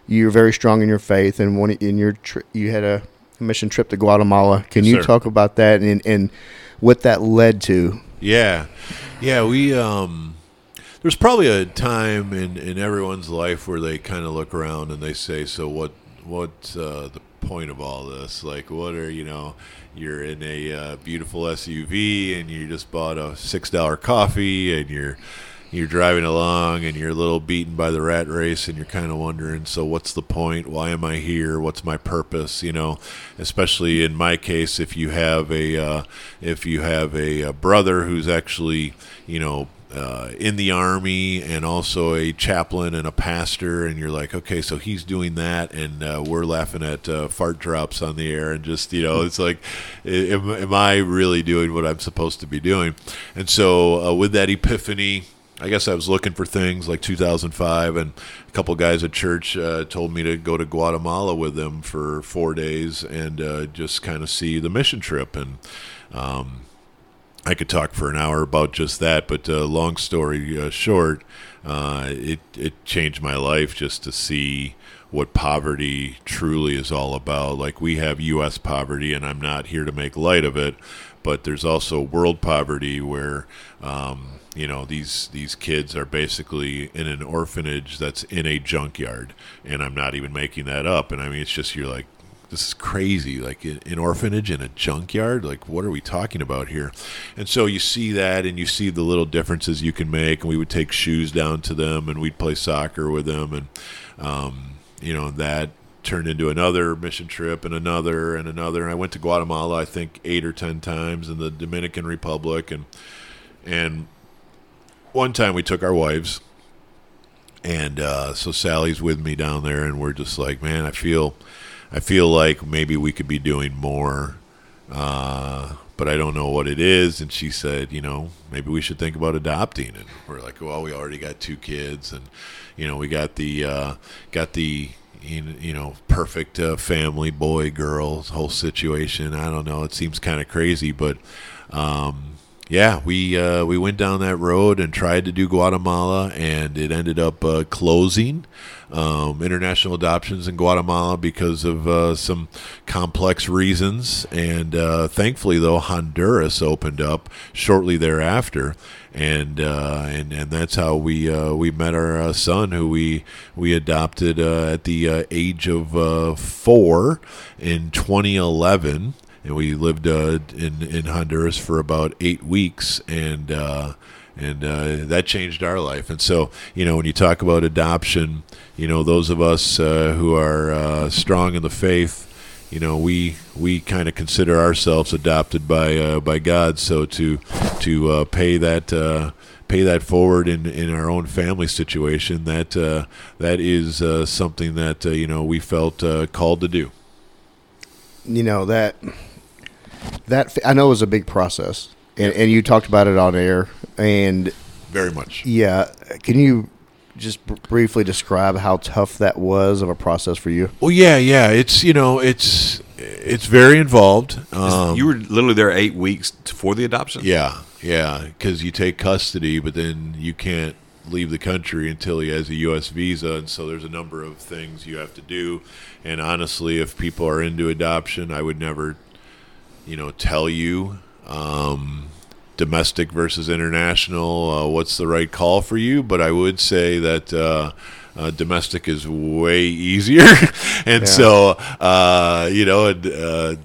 you're very strong in your faith and one in your tri- you had a mission trip to Guatemala. Can Yes, you sir. talk about that and and what that led to? Yeah, yeah. We um, there's probably a time in in everyone's life where they kind of look around and they say, "So what? What's uh, the point of all this? Like, what are you know?" You're in a uh, beautiful SUV and you just bought a six dollar coffee and you're you're driving along and you're a little beaten by the rat race and you're kind of wondering so what's the point why am i here what's my purpose you know especially in my case if you have a uh, if you have a, a brother who's actually you know uh, in the army and also a chaplain and a pastor, and you're like, okay, so he's doing that, and uh, we're laughing at uh, fart drops on the air, and just you know, it's like, am, am I really doing what I'm supposed to be doing? And so uh, with that epiphany. I guess I was looking for things like 2005, and a couple guys at church uh, told me to go to Guatemala with them for four days and uh, just kind of see the mission trip. And um, I could talk for an hour about just that, but uh, long story uh, short, uh, it it changed my life just to see what poverty truly is all about. Like we have U.S. poverty, and I'm not here to make light of it, but there's also world poverty where. Um, you know these these kids are basically in an orphanage that's in a junkyard and i'm not even making that up and i mean it's just you're like this is crazy like an orphanage in a junkyard? Like what are we talking about here? And so you see that and you see the little differences you can make and we would take shoes down to them and we'd play soccer with them and um, you know that turned into another mission trip and another and another. And i went to guatemala i think eight or ten times in the dominican republic and and one time we took our wives and uh, so sally's with me down there and we're just like man i feel I feel like maybe we could be doing more, uh, but I don't know what it is. And she said, you know, maybe we should think about adopting. And we're like, well, we already got two kids, and you know, we got the uh, got the you know perfect uh, family, boy, girl, whole situation. I don't know. It seems kind of crazy, but. Um, yeah, we uh, we went down that road and tried to do Guatemala, and it ended up uh, closing um, international adoptions in Guatemala because of uh, some complex reasons. And uh, thankfully, though, Honduras opened up shortly thereafter. And, uh, and and that's how we uh, we met our son, who we we adopted at the age of four in 2011 and we lived uh, in in Honduras for about eight weeks, and uh, and uh, that changed our life. And so, you know, when you talk about adoption, you know, those of us uh, who are uh, strong in the faith, you know, we we kind of consider ourselves adopted by uh, by God. So to to pay that pay that forward in, in our own family situation, that uh, that is uh, something that uh, you know we felt called to do. You know that that I know it was a big process, and, and you talked about it on air, and very much. Yeah, can you just br- briefly describe how tough that was of a process for you? Well, yeah, yeah. It's you know, it's it's very involved. Um, you were literally there eight weeks for the adoption. Yeah, yeah, because you take custody, but then you can't leave the country until he has a U.S. visa, and so there's a number of things you have to do. And honestly, if people are into adoption, I would never you know, tell you um, domestic versus international, uh, what's the right call for you. But I would say that uh, uh, domestic is way easier, and yeah. so uh, you know, uh,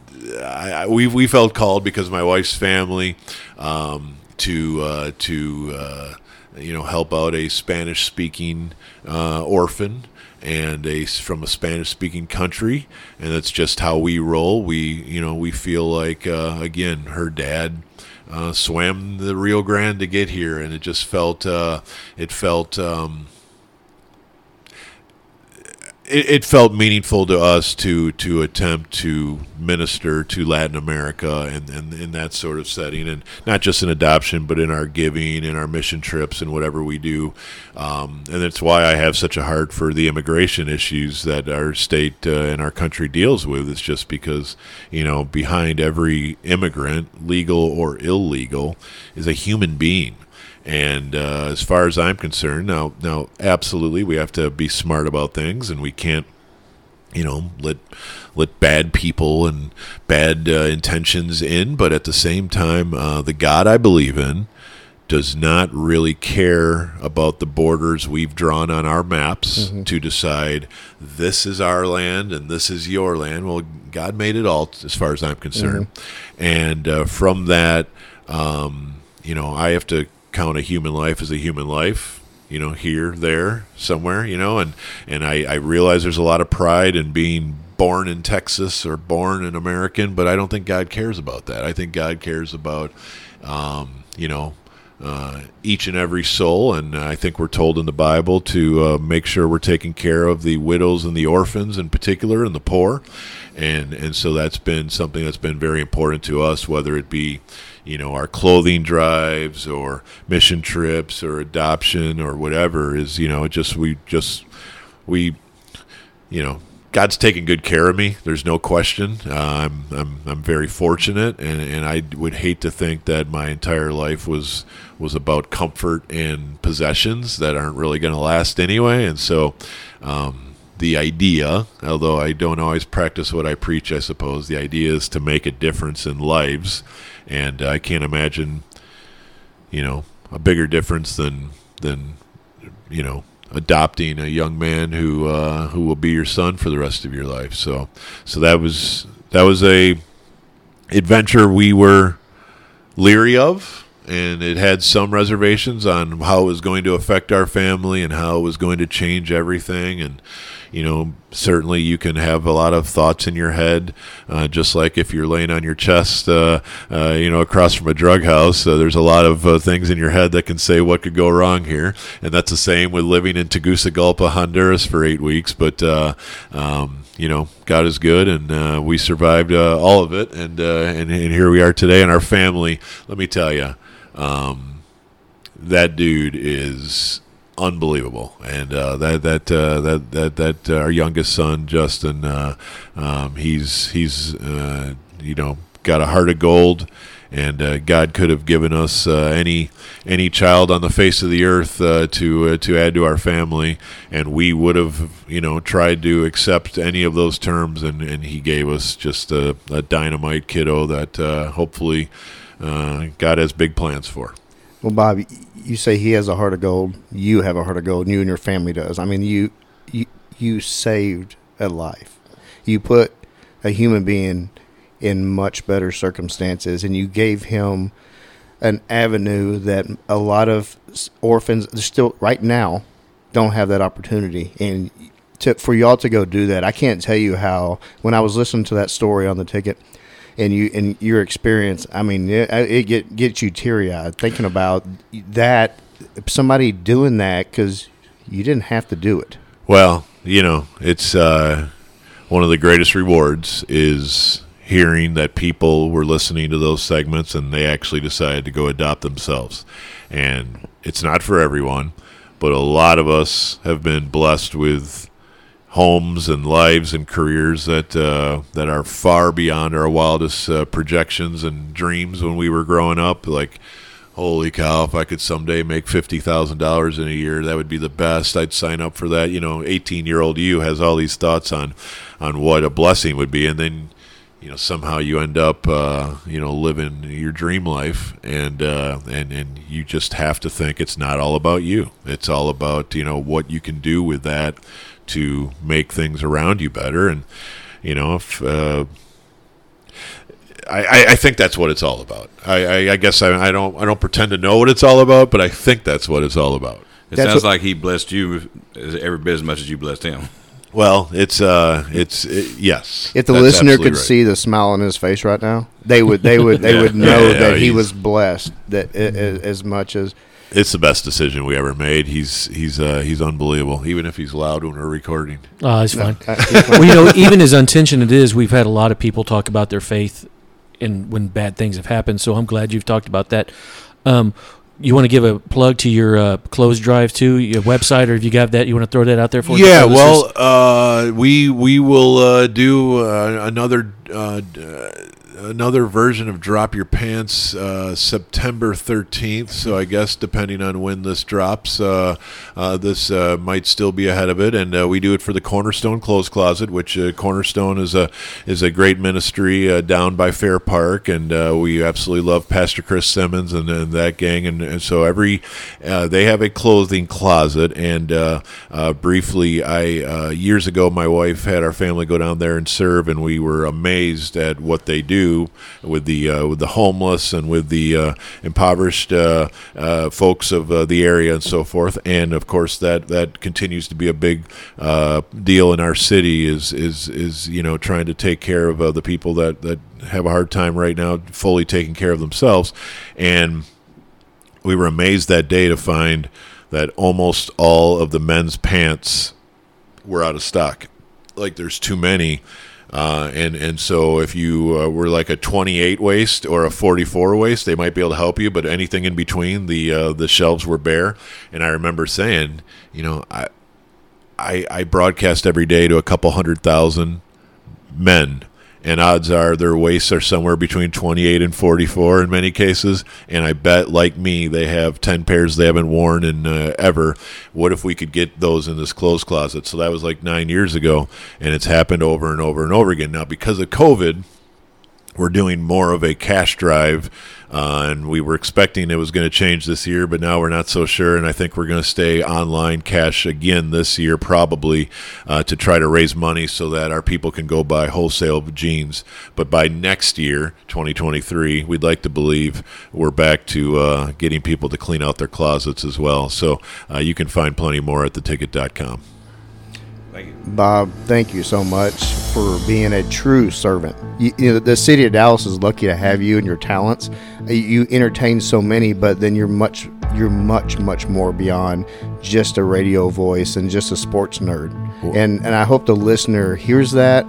I, I, we we felt called because my wife's family um, to uh, to you know help out a Spanish speaking orphan and a from a Spanish speaking country, and that's just how we roll. We you know we feel like uh, again her dad uh, swam the Rio Grande to get here, and it just felt uh, it felt. Um, it, it, felt meaningful to us to to attempt to minister to Latin America and, and in that sort of setting, and not just in adoption, but in our giving, in our mission trips, and whatever we do. Um, and that's why I have such a heart for the immigration issues that our state uh, and our country deals with. It's just because you know behind every immigrant, legal or illegal, is a human being and uh, as far as I'm concerned, now now absolutely we have to be smart about things, and we can't, you know, let let bad people and bad uh, intentions in. But at the same time, uh, the God I believe in does not really care about the borders we've drawn on our maps mm-hmm. to decide this is our land and this is your land. Well, God made it all, as far as I'm concerned, mm-hmm. and uh, from that, um, you know, I have to count a human life as a human life. You know, here, there, somewhere. You know, and and I, I realize there's a lot of pride in being born in Texas or born an American, but I don't think God cares about that. I think God cares about, um, you know, uh, each and every soul. And I think we're told in the Bible to uh, make sure we're taking care of the widows and the orphans in particular and the poor. And, and so that's been something that's been very important to us, whether it be, you know, our clothing drives or mission trips or adoption or whatever is, you know, just, we just, we, you know, God's taken good care of me. There's no question. Uh, I'm, I'm I'm very fortunate, and, and I would hate to think that my entire life was was about comfort and possessions that aren't really going to last anyway. And so, um, the idea, although I don't always practice what I preach, I suppose the idea is to make a difference in lives, and I can't imagine, you know, a bigger difference than than you know adopting a young man who uh, who will be your son for the rest of your life. So so that was that was a adventure we were leery of and it had some reservations on how it was going to affect our family and how it was going to change everything and you know certainly you can have a lot of thoughts in your head uh, just like if you're laying on your chest uh, uh, you know across from a drug house uh, there's a lot of uh, things in your head that can say what could go wrong here. And that's the same with living in Tegucigalpa Honduras for eight weeks. But uh, um, you know, God is good, and we survived all of it, and, and and here we are today, and our family. Let me tell you, um, that dude is unbelievable, and uh, that that uh, that that that uh, our youngest son Justin, uh, um, he's he's uh, you know got a heart of gold, and God could have given us any any child on the face of the earth to to add to our family, and we would have you know tried to accept any of those terms, and, and He gave us just a, a dynamite kiddo that hopefully God has big plans for. Well, Bob, you say he has a heart of gold. You have a heart of gold, and you and your family does. I mean, you you you saved a life. You put a human being in much better circumstances, and you gave him an avenue that a lot of orphans still right now don't have that opportunity. And to, for y'all to go do that, I can't tell you how. When I was listening to that story on the ticket, and you and your experience, I mean, it, it get gets you teary eyed thinking about that. Somebody doing that because you didn't have to do it. Well, you know, it's uh, one of the greatest rewards is hearing that people were listening to those segments and they actually decided to go adopt themselves. And it's not for everyone, but a lot of us have been blessed with homes and lives and careers that uh, that are far beyond our wildest uh, projections and dreams when we were growing up. Like, holy cow! If I could someday make fifty thousand dollars in a year, that would be the best. I'd sign up for that. You know, eighteen-year-old you has all these thoughts on on what a blessing would be, and then you know somehow you end up uh, you know living your dream life and uh, and and you just have to think it's not all about you it's all about you know what you can do with that to make things around you better and you know if uh, I, I- I think that's what it's all about. I, I, I guess I, I don't I don't pretend to know what it's all about, but I think that's what it's all about. It That's sounds what- like he blessed you as- every bit as much as you blessed him. Well, it's uh, it's it, yes. If the listener could right. see the smile on his face right now, they would they would they Yeah. would know Yeah, yeah, that he was blessed that a- a- as much as it's the best decision we ever made. He's he's uh, he's unbelievable, even if he's loud when we're recording. Uh, it's fine. well, you know, even as untensioned it is, we've had a lot of people talk about their faith and when bad things have happened. So I'm glad you've talked about that. Um, you want to give a plug to your uh, clothes drive too, your website, or if you got that, you want to throw that out there for us? Yeah, Our well, uh, we we will uh, do uh, another uh, uh, another version of Drop Your Pants uh, September thirteenth. So I guess depending on when this drops, uh, uh, this uh, might still be ahead of it. And uh, we do it for the Cornerstone Clothes Closet, which uh, Cornerstone is a is a great ministry down by Fair Park, and we absolutely love Pastor Chris Simmons and, and that gang. And, and so every they have a clothing closet, and briefly, I years ago, my wife had our family go down there and serve, and we were amazed at what they do. With the uh, with the homeless and with the uh, impoverished uh, uh, folks of the area and so forth. And of course, that that continues to be a big deal in our city. Is is is you know trying to take care of the people that that have a hard time right now, fully taking care of themselves, and we were amazed that day to find that almost all of the men's pants were out of stock. Like there's too many. Uh, and and so if you uh, were like a 28 waist or a 44 waist, they might be able to help you. But anything in between, the uh, the shelves were bare. And I remember saying, you know, I I, I broadcast every day to a couple hundred thousand men and odds are their waists are somewhere between 28 and 44 in many cases and i bet like me they have 10 pairs they haven't worn in uh, ever. What if we could get those in this clothes closet? So that was like nine years ago and it's happened over and over and over again. Now because of covid we're doing more of a cash drive, uh, and we were expecting it was going to change this year, but now we're not so sure. And I think we're going to stay online cash again this year, probably uh, to try to raise money so that our people can go buy wholesale jeans. But by next year, 2023, we'd like to believe we're back to uh, getting people to clean out their closets as well. So uh, you can find plenty more at theticket.com. Thank you. Bob, thank you so much for being a true servant. You, you know, the city of Dallas is lucky to have you and your talents. You- You entertain so many, but then you're much, you're much, much more beyond just a radio voice and just a sports nerd. And and I hope the listener hears that.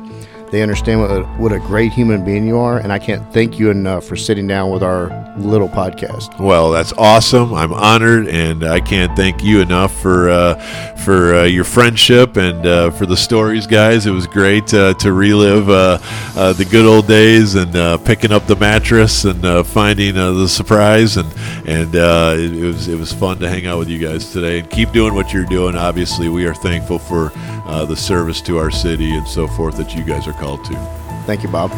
They understand what a, what a great human being you are, and I can't thank you enough for sitting down with our little podcast. Well, that's awesome. I'm honored, and I can't thank you enough for uh, for uh, your friendship and uh, for the stories, guys. It was great uh, to relive uh, uh, the good old days and picking up the mattress and finding the surprise, and and it, it was it was fun to hang out with you guys today. And keep doing what you're doing. Obviously, we are thankful for uh, the service to our city and so forth that you guys are called to. Thank you, Bob.